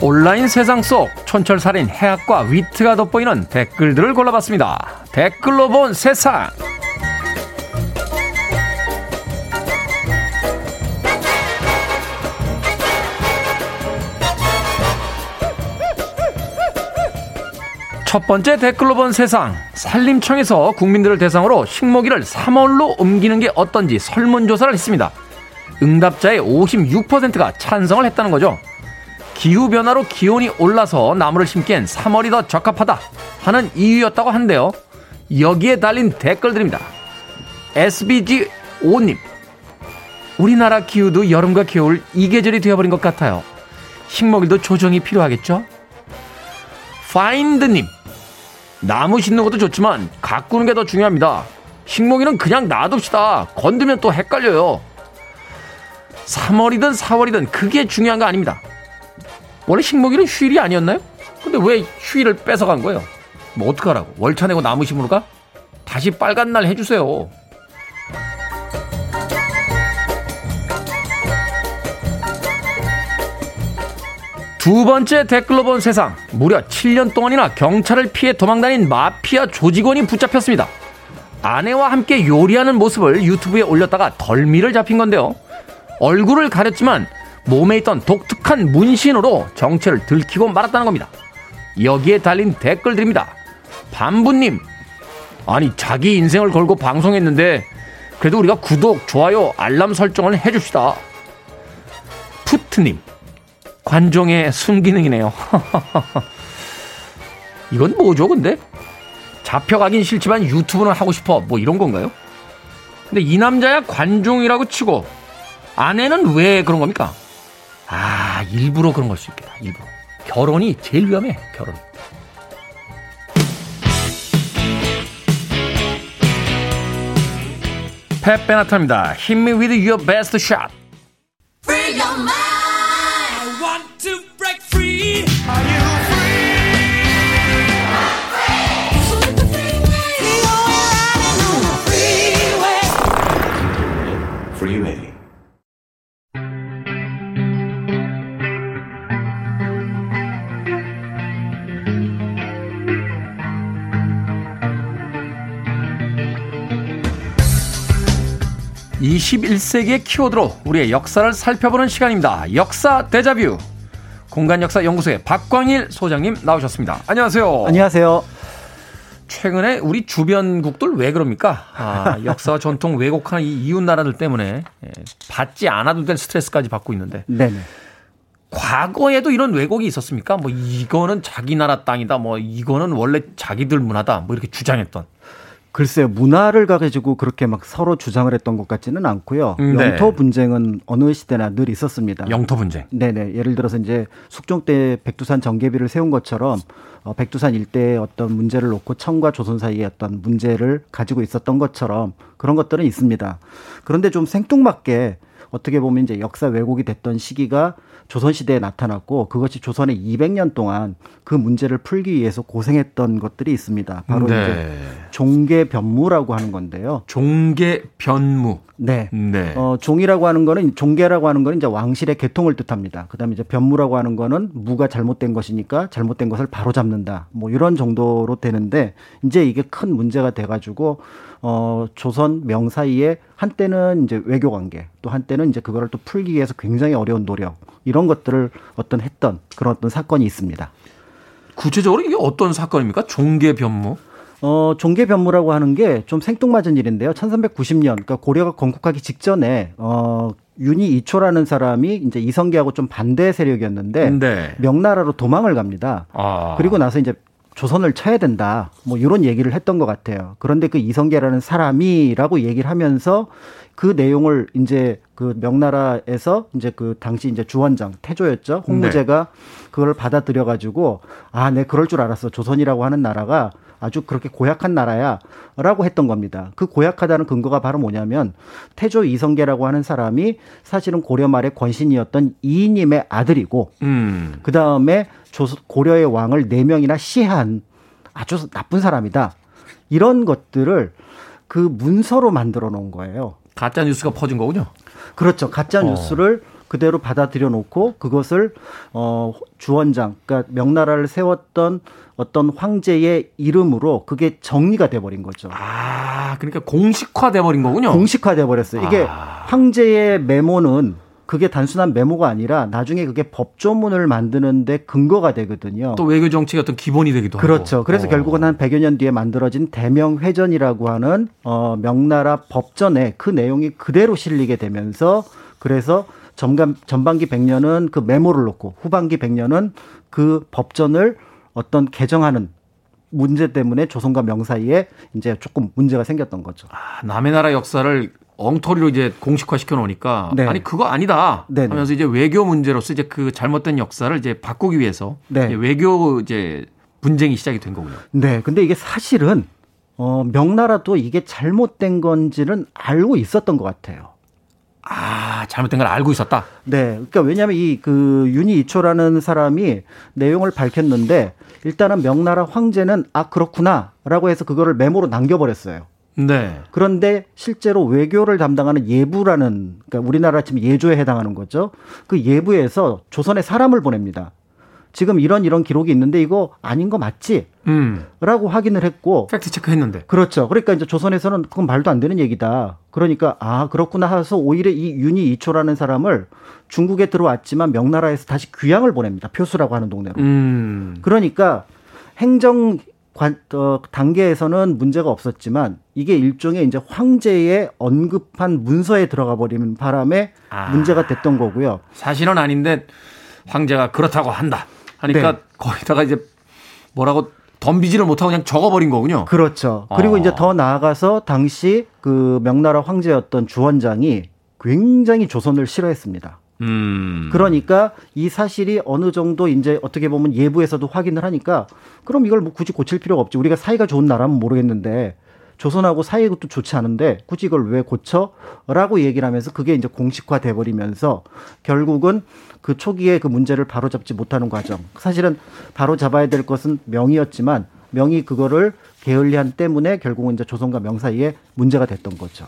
온라인 세상 속 촌철살인 해학과 위트가 돋보이는 댓글들을 골라봤습니다. 댓글로 본 세상. 첫 번째 댓글로 본 세상. 산림청에서 국민들을 대상으로 식목일을 3월로 옮기는 게 어떤지 설문조사를 했습니다. 응답자의 56%가 찬성을 했다는 거죠. 기후변화로 기온이 올라서 나무를 심기엔 3월이 더 적합하다 하는 이유였다고 하는데요. 여기에 달린 댓글들입니다. SBG5님. 우리나라 기후도 여름과 겨울 이 계절이 되어버린 것 같아요. 식목일도 조정이 필요하겠죠? 파인드님. 나무 심는 것도 좋지만 가꾸는 게 더 중요합니다. 식목일은 그냥 놔둡시다. 건드면 또 헷갈려요. 3월이든 4월이든 그게 중요한 거 아닙니다. 원래 식목일은 휴일이 아니었나요? 근데 왜 휴일을 뺏어간 거예요? 뭐 어떡하라고? 월차 내고 심으러 가? 다시 빨간 날 해주세요. 두 번째 댓글로 본 세상. 무려 7년 동안이나 경찰을 피해 도망다닌 마피아 조직원이 붙잡혔습니다. 아내와 함께 요리하는 모습을 유튜브에 올렸다가 덜미를 잡힌 건데요. 얼굴을 가렸지만 몸에 있던 독특한 문신으로 정체를 들키고 말았다는 겁니다. 여기에 달린 댓글들입니다. 반부님, 아니, 자기 인생을 걸고 방송했는데, 그래도 우리가 구독, 좋아요, 알람 설정을 해줍시다. 푸트님, 관종의 순기능이네요. *laughs* 이건 뭐죠, 근데? 잡혀가긴 싫지만 유튜브는 하고 싶어. 뭐 이런 건가요? 근데 이 남자야 관종이라고 치고 아내는 왜 그런 겁니까? 아, 일부러 그런 걸 수 있겠다. 일부러. 결혼이 제일 위험해. 결혼. 펫 베나타입니다. Hit me with your best shot. 21세기의 키워드로 우리의 역사를 살펴보는 시간입니다. 역사 대자뷰. 공간 역사 연구소의 박광일 소장님 나오셨습니다. 안녕하세요. 안녕하세요. 최근에 우리 주변국들 왜 그럽니까? 아, 역사와 전통 왜곡하는 이 이웃 나라들 때문에 예, 받지 않아도 될 스트레스까지 받고 있는데. 네네. 과거에도 이런 왜곡이 있었습니까? 뭐 이거는 자기 나라 땅이다. 뭐 이거는 원래 자기들 문화다. 뭐 이렇게 주장했던. 글쎄요, 문화를 가지고 그렇게 막 서로 주장을 했던 것 같지는 않고요. 음, 네. 영토 분쟁은 어느 시대나 늘 있었습니다. 영토 분쟁. 네네. 예를 들어서 이제 숙종 때 백두산 정계비를 세운 것처럼 어, 백두산 일대의 어떤 문제를 놓고 청과 조선 사이의 어떤 문제를 가지고 있었던 것처럼 그런 것들은 있습니다. 그런데 좀 생뚱맞게 어떻게 보면 이제 역사 왜곡이 됐던 시기가 조선시대에 나타났고 그것이 조선의 200년 동안 그 문제를 풀기 위해서 고생했던 것들이 있습니다. 바로 네. 이제 종계 변무라고 하는 건데요. 종계 변무. 네. 네. 어, 종이라고 하는 거는 종계라고 하는 거는 이제 왕실의 계통을 뜻합니다. 그다음에 이제 변무라고 하는 거는 무가 잘못된 것이니까 잘못된 것을 바로 잡는다. 뭐 이런 정도로 되는데 이제 이게 큰 문제가 돼 가지고 어, 조선 명 사이에 한때는 이제 외교 관계, 또 한때는 이제 그거를 또 풀기 위해서 굉장히 어려운 노력, 이런 것들을 어떤 했던 그런 어떤 사건이 있습니다. 구체적으로 이게 어떤 사건입니까? 종계 변무? 어, 종계 변무라고 하는 게 좀 생뚱맞은 일인데요. 1390년, 그러니까 고려가 건국하기 직전에, 어, 윤희 이초라는 사람이 이제 이성계하고 좀 반대 세력이었는데 네. 명나라로 도망을 갑니다. 아. 그리고 나서 이제 조선을 쳐야 된다. 뭐 이런 얘기를 했던 것 같아요. 그런데 그 이성계라는 사람이라고 얘기를 하면서 그 내용을 이제 그 명나라에서 이제 그 당시 이제 주원장 태조였죠. 홍무제가 네. 그걸 받아들여 가지고 아, 네 그럴 줄 알았어. 조선이라고 하는 나라가 아주 그렇게 고약한 나라야 라고 했던 겁니다. 그 고약하다는 근거가 바로 뭐냐면 태조 이성계라고 하는 사람이 사실은 고려 말의 권신이었던 이님의 아들이고 음. 그 다음에 고려의 왕을 네 명이나 시한 아주 나쁜 사람이다. 이런 것들을 그 문서로 만들어 놓은 거예요. 가짜 뉴스가 퍼진 거군요. 그렇죠. 가짜 뉴스를 어. 그대로 받아들여 놓고 그것을 어 주원장 그러니까 명나라를 세웠던 어떤 황제의 이름으로 그게 정리가 돼 버린 거죠. 아, 그러니까 공식화 돼 버린 거군요. 공식화 돼 버렸어요. 이게 아. 황제의 메모는 그게 단순한 메모가 아니라 나중에 그게 법조문을 만드는데 근거가 되거든요. 또 외교 정책의 어떤 기본이 되기도 그렇죠. 하고. 그렇죠. 그래서 어. 결국은 한 100여 년 뒤에 만들어진 대명회전이라고 하는 어 명나라 법전에 그 내용이 그대로 실리게 되면서 그래서 전반 전반기 100년은 그 메모를 놓고 후반기 100년은 그 법전을 어떤 개정하는 문제 때문에 조선과 명 사이에 이제 조금 문제가 생겼던 거죠. 아, 남의 나라 역사를 엉터리로 이제 공식화 시켜 놓으니까 네. 아니 그거 아니다 네네. 하면서 이제 외교 문제로서 이제 그 잘못된 역사를 이제 바꾸기 위해서 네. 이제 외교 이제 분쟁이 시작이 된 거군요. 네. 근데 이게 사실은 어 명나라도 이게 잘못된 건지는 알고 있었던 것 같아요. 아, 잘못된 걸 알고 있었다? 네. 그러니까 왜냐하면 이 그 윤희 이초라는 사람이 내용을 밝혔는데 일단은 명나라 황제는 아, 그렇구나라고 해서 그거를 메모로 남겨버렸어요. 네. 그런데 실제로 외교를 담당하는 예부라는 그러니까 우리나라 지금 예조에 해당하는 거죠. 그 예부에서 조선에 사람을 보냅니다. 지금 이런 이런 기록이 있는데 이거 아닌 거 맞지? 음. 라고 확인을 했고 팩트 체크했는데. 그렇죠. 그러니까 이제 조선에서는 그건 말도 안 되는 얘기다. 그러니까 아 그렇구나 해서 오히려 이 윤희 이초라는 사람을 중국에 들어왔지만 명나라에서 다시 귀양을 보냅니다. 표수라고 하는 동네로. 음. 그러니까 행정 관, 어, 단계에서는 문제가 없었지만 이게 일종의 이제 황제의 언급한 문서에 들어가 버리는 바람에 아, 문제가 됐던 거고요. 사실은 아닌데 황제가 그렇다고 한다. 하니까 네. 거기다가 이제 뭐라고 덤비지를 못하고 그냥 적어버린 거군요. 그렇죠. 그리고 어. 이제 더 나아가서 당시 그 명나라 황제였던 주원장이 굉장히 조선을 싫어했습니다. 음. 그러니까 이 사실이 어느 정도 이제 어떻게 보면 예부에서도 확인을 하니까 그럼 이걸 뭐 굳이 고칠 필요가 없지. 우리가 사이가 좋은 나라면 모르겠는데 조선하고 사이가 또 좋지 않은데 굳이 이걸 왜 고쳐? 라고 얘기를 하면서 그게 이제 공식화 돼 버리면서 결국은 그 초기에 그 문제를 바로잡지 못하는 과정. 사실은 바로잡아야 될 것은 명이었지만 명이 그거를 게을리한 때문에 결국은 이제 조선과 명 사이에 문제가 됐던 거죠.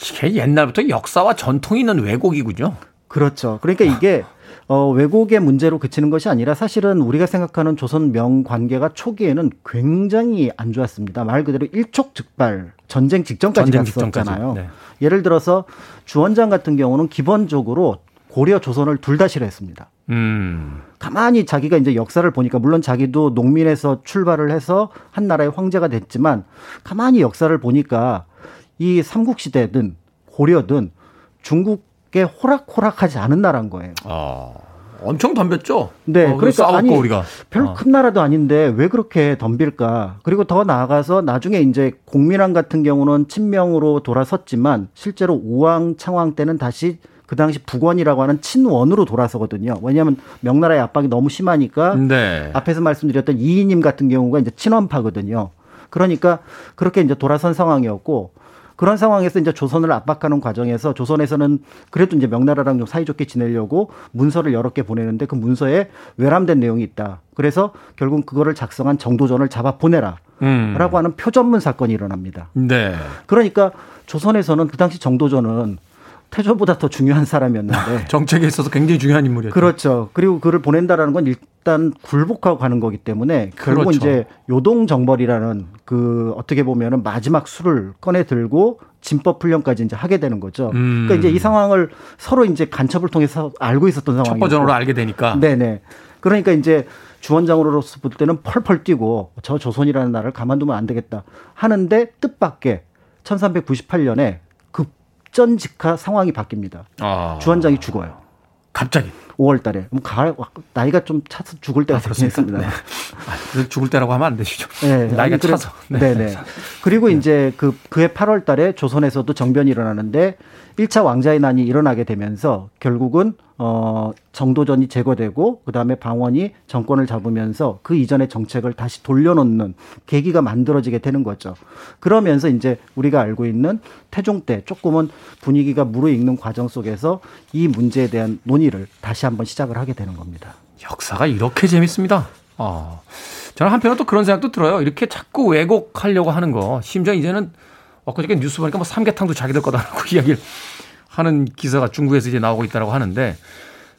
이게 옛날부터 역사와 전통이 있는 왜곡이군요. 그렇죠. 그러니까 이게 어, 왜곡의 문제로 그치는 것이 아니라 사실은 우리가 생각하는 조선 명 관계가 초기에는 굉장히 안 좋았습니다. 말 그대로 일촉즉발 전쟁 직전까지 전쟁 갔었잖아요. 네. 예를 들어서 주원장 같은 경우는 기본적으로 고려 조선을 둘 다 싫어했습니다. 음. 가만히 자기가 이제 역사를 보니까 물론 자기도 농민에서 출발을 해서 한 나라의 황제가 됐지만 가만히 역사를 보니까 이 삼국시대든 고려든 중국 에 호락호락하지 않은 나라인 거예요. 아. 엄청 덤볐죠. 네, 어, 그러니까 아니 우리가 별로 어. 큰 나라도 아닌데 왜 그렇게 덤빌까? 그리고 더 나아가서 나중에 이제 공민왕 같은 경우는 친명으로 돌아섰지만 실제로 우왕, 창왕 때는 다시 그 당시 북원이라고 하는 친원으로 돌아서거든요. 왜냐하면 명나라의 압박이 너무 심하니까 네. 앞에서 말씀드렸던 이인님 같은 경우가 이제 친원파거든요. 그러니까 그렇게 이제 돌아선 상황이었고 그런 상황에서 이제 조선을 압박하는 과정에서 조선에서는 그래도 이제 명나라랑 좀 사이좋게 지내려고 문서를 여러 개 보내는데 그 문서에 외람된 내용이 있다. 그래서 결국 그거를 작성한 정도전을 잡아 보내라. 음. 라고 하는 표전문 사건이 일어납니다. 네. 그러니까 조선에서는 그 당시 정도전은 태조보다 더 중요한 사람이었는데 정책에 있어서 굉장히 중요한 인물이었죠. 그렇죠. 그리고 그를 보낸다라는 건 일단 굴복하고 가는 거기 때문에 결국 그렇죠. 이제 요동 정벌이라는 그 어떻게 보면은 마지막 수를 꺼내 들고 진법 훈련까지 이제 하게 되는 거죠. 음. 그러니까 이제 이 상황을 서로 이제 간첩을 통해서 알고 있었던 상황이죠. 첫 버전으로 알게 되니까. 네네. 그러니까 이제 주원장으로서 볼 때는 펄펄 뛰고 저 조선이라는 나라를 가만두면 안 되겠다 하는데 뜻밖의 1398년에 직전직하 상황이 바뀝니다. 아. 주원장이 죽어요. 갑자기. 5월 달에. 가, 나이가 좀 차서 죽을 때가 아, 됐습니다. 네. 아, 죽을 때라고 하면 안 되시죠. *laughs* 네. 나이가 아니, 차서. 네. 네네. 그리고 이제 그, 그해 8월 달에 조선에서도 정변이 일어나는데 1차 왕자의 난이 일어나게 되면서 결국은 어 정도전이 제거되고 그다음에 방원이 정권을 잡으면서 그 이전의 정책을 다시 돌려놓는 계기가 만들어지게 되는 거죠. 그러면서 이제 우리가 알고 있는 태종 때 조금은 분위기가 무르익는 과정 속에서 이 문제에 대한 논의를 다시 한번 시작을 하게 되는 겁니다. 역사가 이렇게 재밌습니다. 아. 저는 한편으로 또 그런 생각도 들어요. 이렇게 자꾸 왜곡하려고 하는 거. 심지어 이제는 엊그저께 뉴스 보니까 뭐 삼계탕도 자기들 거다라고 *laughs* 이야기를 하는 기사가 중국에서 이제 나오고 있다고 하는데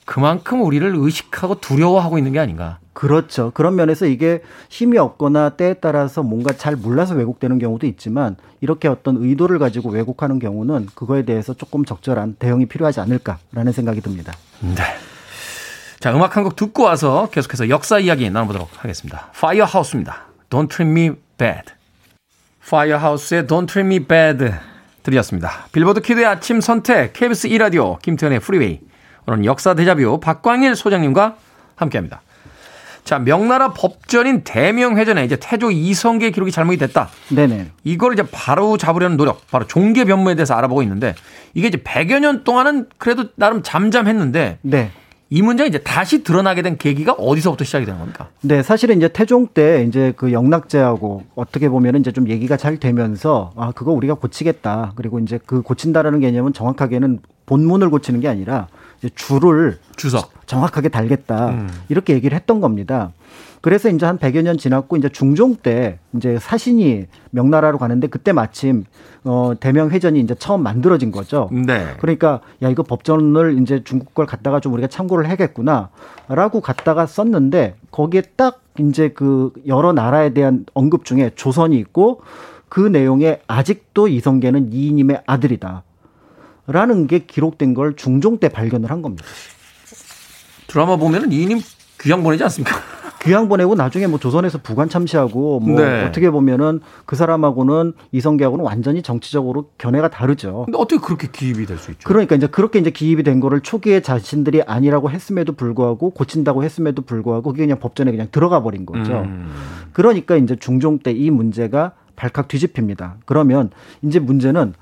그만큼 우리를 의식하고 두려워하고 있는 게 아닌가. 그렇죠. 그런 면에서 이게 힘이 없거나 때에 따라서 뭔가 잘 몰라서 왜곡되는 경우도 있지만 이렇게 어떤 의도를 가지고 왜곡하는 경우는 그거에 대해서 조금 적절한 대응이 필요하지 않을까라는 생각이 듭니다. 네. 자, 음악 한 곡 듣고 와서 계속해서 역사 이야기 나눠보도록 하겠습니다. Firehouse입니다. Don't treat me bad. Firehouse의 Don't treat me bad 들으셨습니다. Billboard kid의 아침 선택, KBS 2라디오, 김태훈의 프리웨이. 오늘 역사 대자뷰 박광일 소장님과 함께 합니다. 자, 명나라 법전인 대명회전에 이제 태조 이성계 기록이 잘못이 됐다. 네네. 이걸 이제 바로 잡으려는 노력, 바로 종계 변모에 대해서 알아보고 있는데 이게 이제 100여 년 동안은 그래도 나름 잠잠했는데 네. 이 문제가 이제 다시 드러나게 된 계기가 어디서부터 시작이 된 겁니까? 네, 사실은 이제 태종 때 이제 그 영락제하고 어떻게 보면은 이제 좀 얘기가 잘 되면서 아, 그거 우리가 고치겠다. 그리고 이제 그 고친다라는 개념은 정확하게는 본문을 고치는 게 아니라 이제 줄을 주석 정확하게 달겠다. 음. 이렇게 얘기를 했던 겁니다. 그래서 이제 한 100여 년 지났고 이제 중종 때 이제 사신이 명나라로 가는데 그때 마침 어 대명 회전이 이제 처음 만들어진 거죠. 네. 그러니까 야 이거 법전을 이제 중국 걸 갖다가 좀 우리가 참고를 해야겠구나라고 갖다가 썼는데 거기에 딱 이제 그 여러 나라에 대한 언급 중에 조선이 있고 그 내용에 아직도 이성계는 이인님의 아들이다. 라는 게 기록된 걸 중종 때 발견을 한 겁니다. 드라마 보면은 이인님 귀양 보내지 않습니까? 귀양 보내고 나중에 뭐 조선에서 부관 참시하고 뭐 네. 어떻게 보면은 그 사람하고는 이성계하고는 완전히 정치적으로 견해가 다르죠. 근데 어떻게 그렇게 기입이 될 수 있죠? 그러니까 이제 그렇게 이제 기입이 된 거를 초기에 자신들이 아니라고 했음에도 불구하고 고친다고 했음에도 불구하고 그게 그냥 법전에 그냥 들어가 버린 거죠. 음. 그러니까 이제 중종 때 이 문제가 발칵 뒤집힙니다. 그러면 이제 문제는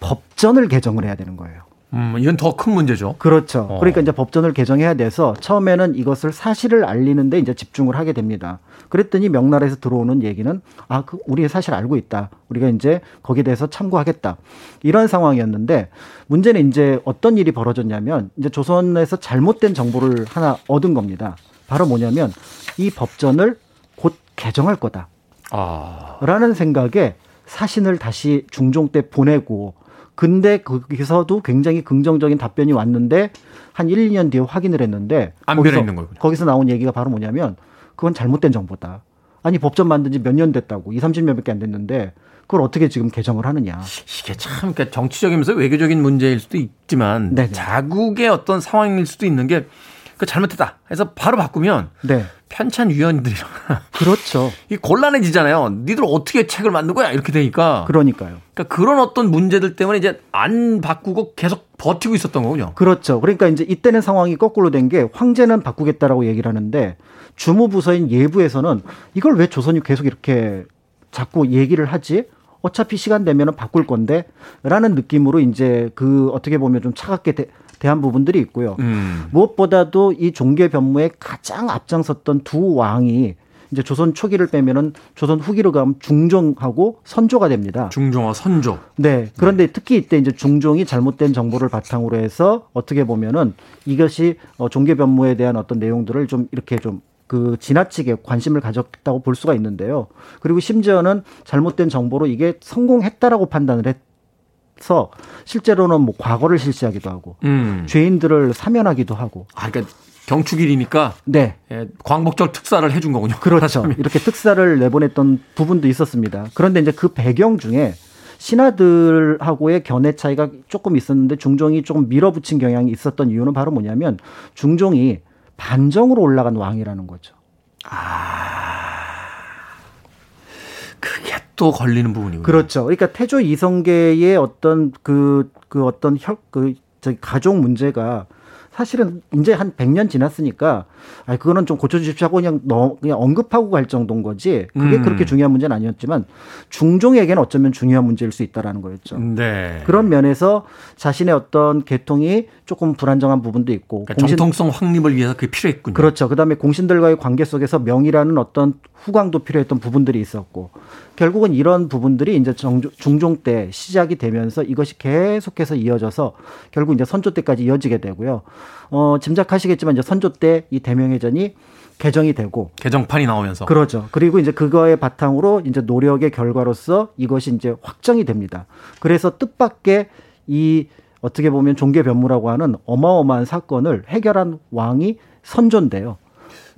법전을 개정을 해야 되는 거예요. 음, 이건 더 큰 문제죠. 그렇죠. 어. 그러니까 이제 법전을 개정해야 돼서 처음에는 이것을 사실을 알리는데 이제 집중을 하게 됩니다. 그랬더니 명나라에서 들어오는 얘기는 아, 그 우리 사실 알고 있다. 우리가 이제 거기에 대해서 참고하겠다. 이런 상황이었는데 문제는 이제 어떤 일이 벌어졌냐면 이제 조선에서 잘못된 정보를 하나 얻은 겁니다. 바로 뭐냐면 이 법전을 곧 개정할 거다. 아. 라는 생각에 사신을 다시 중종 때 보내고 근데 거기서도 굉장히 긍정적인 답변이 왔는데 한 1, 2년 뒤에 확인을 했는데 안 변해 있는 거군요. 거기서 나온 얘기가 바로 뭐냐면 그건 잘못된 정보다. 아니 법전 만든 지 몇 년 됐다고 2, 30년밖에 안 됐는데 그걸 어떻게 지금 개정을 하느냐. 이게 참 그러니까 정치적이면서 외교적인 문제일 수도 있지만 네네. 자국의 어떤 상황일 수도 있는 게 그 잘못했다 해서 바로 바꾸면 네. 편찬 위원들이랑 *laughs* 그렇죠. 이 곤란해지잖아요. 니들 어떻게 책을 만든 거야 이렇게 되니까. 그러니까요. 그러니까 그런 어떤 문제들 때문에 이제 안 바꾸고 계속 버티고 있었던 거군요. 그렇죠. 그러니까 이제 이때는 상황이 거꾸로 된 게 황제는 바꾸겠다라고 얘기를 하는데 주무 부서인 예부에서는 이걸 왜 조선이 계속 이렇게 자꾸 얘기를 하지? 어차피 시간 되면은 바꿀 건데 라는 느낌으로 이제 그 어떻게 보면 좀 차갑게 대, 대한 부분들이 있고요. 음. 무엇보다도 이 종교 변무에 가장 앞장섰던 두 왕이 이제 조선 초기를 빼면은 조선 후기로 가면 중종하고 선조가 됩니다. 중종과 선조. 네. 그런데 네. 특히 이때 이제 중종이 잘못된 정보를 바탕으로 해서 어떻게 보면은 이것이 어, 종교 변무에 대한 어떤 내용들을 좀 이렇게 좀그 지나치게 관심을 가졌다고 볼 수가 있는데요. 그리고 심지어는 잘못된 정보로 이게 성공했다라고 판단을 해 서 실제로는 뭐 과거를 실시하기도 하고 음. 죄인들을 사면하기도 하고. 아, 그러니까 경축일이니까 네. 예, 광복절 특사를 해준 거군요. 그렇죠. *laughs* 이렇게 특사를 내보냈던 부분도 있었습니다. 그런데 이제 그 배경 중에 신하들하고의 견해 차이가 조금 있었는데 중종이 조금 밀어붙인 경향이 있었던 이유는 바로 뭐냐면 중종이 반정으로 올라간 왕이라는 거죠. 아. 그게 또 걸리는 부분이군요. 그렇죠. 그러니까 태조 이성계의 어떤 그, 그 어떤 혈, 그, 저기 가족 문제가 사실은 이제 한 100년 지났으니까 아 그거는 좀 고쳐 주십시오 하고 그냥 너 그냥 언급하고 갈 정도인 거지. 그게 음. 그렇게 중요한 문제는 아니었지만 중종에게는 어쩌면 중요한 문제일 수 있다라는 거였죠. 네. 그런 면에서 자신의 어떤 계통이 조금 불안정한 부분도 있고 그러니까 공신, 정통성 확립을 위해서 그게 필요했군요. 그렇죠. 그다음에 공신들과의 관계 속에서 명이라는 어떤 후광도 필요했던 부분들이 있었고 결국은 이런 부분들이 이제 중종 때 시작이 되면서 이것이 계속해서 이어져서 결국 이제 선조 때까지 이어지게 되고요. 어, 짐작하시겠지만 이제 선조 때 이 대명회전이 개정이 되고 개정판이 나오면서 그렇죠. 그리고 이제 그거의 바탕으로 이제 노력의 결과로서 이것이 이제 확정이 됩니다. 그래서 뜻밖의 이 어떻게 보면 종교 변무라고 하는 어마어마한 사건을 해결한 왕이 선조인데요.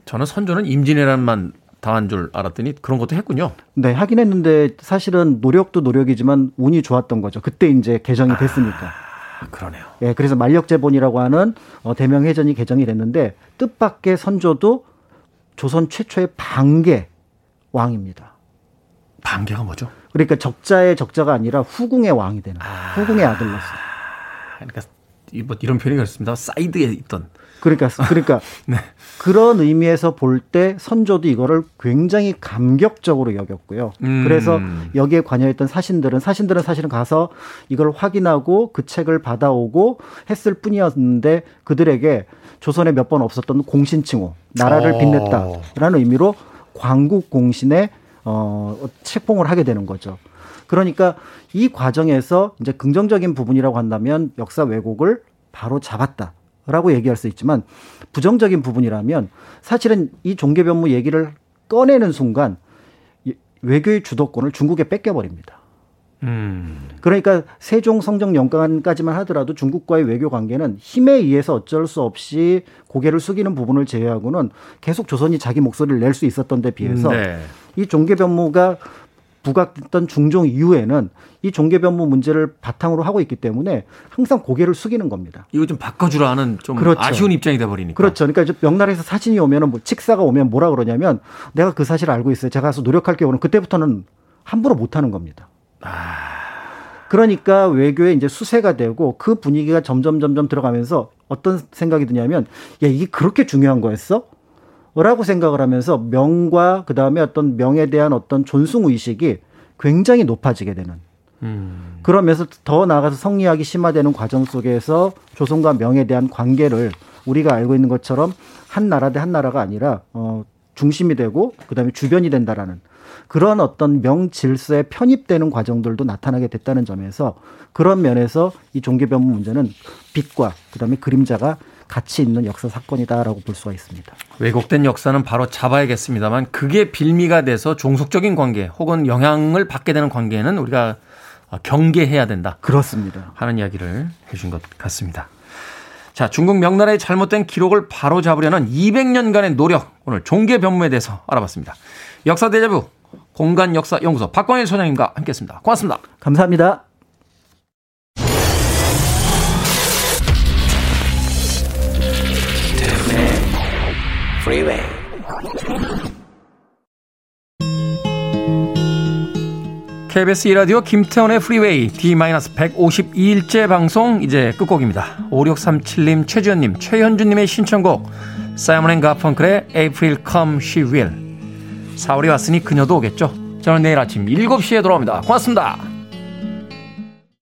저는 선조는 임진왜란만 당한 줄 알았더니 그런 것도 했군요. 네, 하긴 했는데 사실은 노력도 노력이지만 운이 좋았던 거죠. 그때 이제 개정이 됐으니까. 아, 그러네요. 예, 그래서 만력제본이라고 하는 어, 대명회전이 개정이 됐는데 뜻밖의 선조도 조선 최초의 반계 왕입니다. 반계가 뭐죠? 그러니까 적자의 적자가 아니라 후궁의 왕이 되는 아, 후궁의 아들로서. 그러니까 뭐 이런 표현이 그렇습니다. 사이드에 있던 그러니까 그러니까 *laughs* 네. 그런 의미에서 볼 때 선조도 이거를 굉장히 감격적으로 여겼고요. 음. 그래서 여기에 관여했던 사신들은 사신들은 사실은 가서 이걸 확인하고 그 책을 받아오고 했을 뿐이었는데 그들에게 조선에 몇 번 없었던 공신칭호 나라를 어. 빛냈다라는 의미로 광국 공신에 어 책봉을 하게 되는 거죠. 그러니까 이 과정에서 이제 긍정적인 부분이라고 한다면 역사 왜곡을 바로 잡았다. 라고 얘기할 수 있지만 부정적인 부분이라면 사실은 이 종교 변무 얘기를 꺼내는 순간 외교의 주도권을 중국에 뺏겨버립니다. 음. 그러니까 세종 성정 영관까지만 하더라도 중국과의 외교 관계는 힘에 의해서 어쩔 수 없이 고개를 숙이는 부분을 제외하고는 계속 조선이 자기 목소리를 낼 수 있었던 데 비해서 네. 이 종교 변무가 부각됐던 중종 이후에는 이 종교 변무 문제를 바탕으로 하고 있기 때문에 항상 고개를 숙이는 겁니다. 이거 좀 바꿔주라 하는 좀 그렇죠. 아쉬운 입장이 돼 버리니까. 그렇죠. 그러니까 명나라에서 사진이 오면은 뭐 칙사가 오면 뭐라 그러냐면 내가 그 사실을 알고 있어요. 제가 가서 노력할게요. 오는 그때부터는 함부로 못 하는 겁니다. 아... 그러니까 외교에 이제 수세가 되고 그 분위기가 점점 점점 들어가면서 어떤 생각이 드냐면 야 이게 그렇게 중요한 거였어? 라고 생각을 하면서 명과 그 다음에 어떤 명에 대한 어떤 존숭 의식이 굉장히 높아지게 되는. 음. 그러면서 더 나아가서 성리학이 심화되는 과정 속에서 조선과 명에 대한 관계를 우리가 알고 있는 것처럼 한 나라 대 한 나라가 아니라 어 중심이 되고 그다음에 주변이 된다라는 그런 어떤 명 질서에 편입되는 과정들도 나타나게 됐다는 점에서 그런 면에서 이 종교 변문 문제는 빛과 그다음에 그림자가 같이 있는 역사 사건이다라고 볼 수가 있습니다. 왜곡된 역사는 바로 잡아야겠습니다만 그게 빌미가 돼서 종속적인 관계 혹은 영향을 받게 되는 관계는 우리가 경계해야 된다. 그렇습니다. 하는 이야기를 해준 것 같습니다. 자, 중국 명나라의 잘못된 기록을 바로 잡으려는 200년간의 노력, 오늘 종교 변모에 대해서 알아봤습니다. 역사 대자부 공간 역사 연구소 박광일 소장님과 함께했습니다. 고맙습니다. 감사합니다. KBS 2라디오 김태훈의 프리웨이 D-152일째 방송 이제 끝곡입니다. 5637님, 최지현님, 최현주님의 신청곡 Simon and Garfunkel의 April Come She Will 4월이 왔으니 그녀도 오겠죠. 저는 내일 아침 7시에 돌아옵니다. 고맙습니다.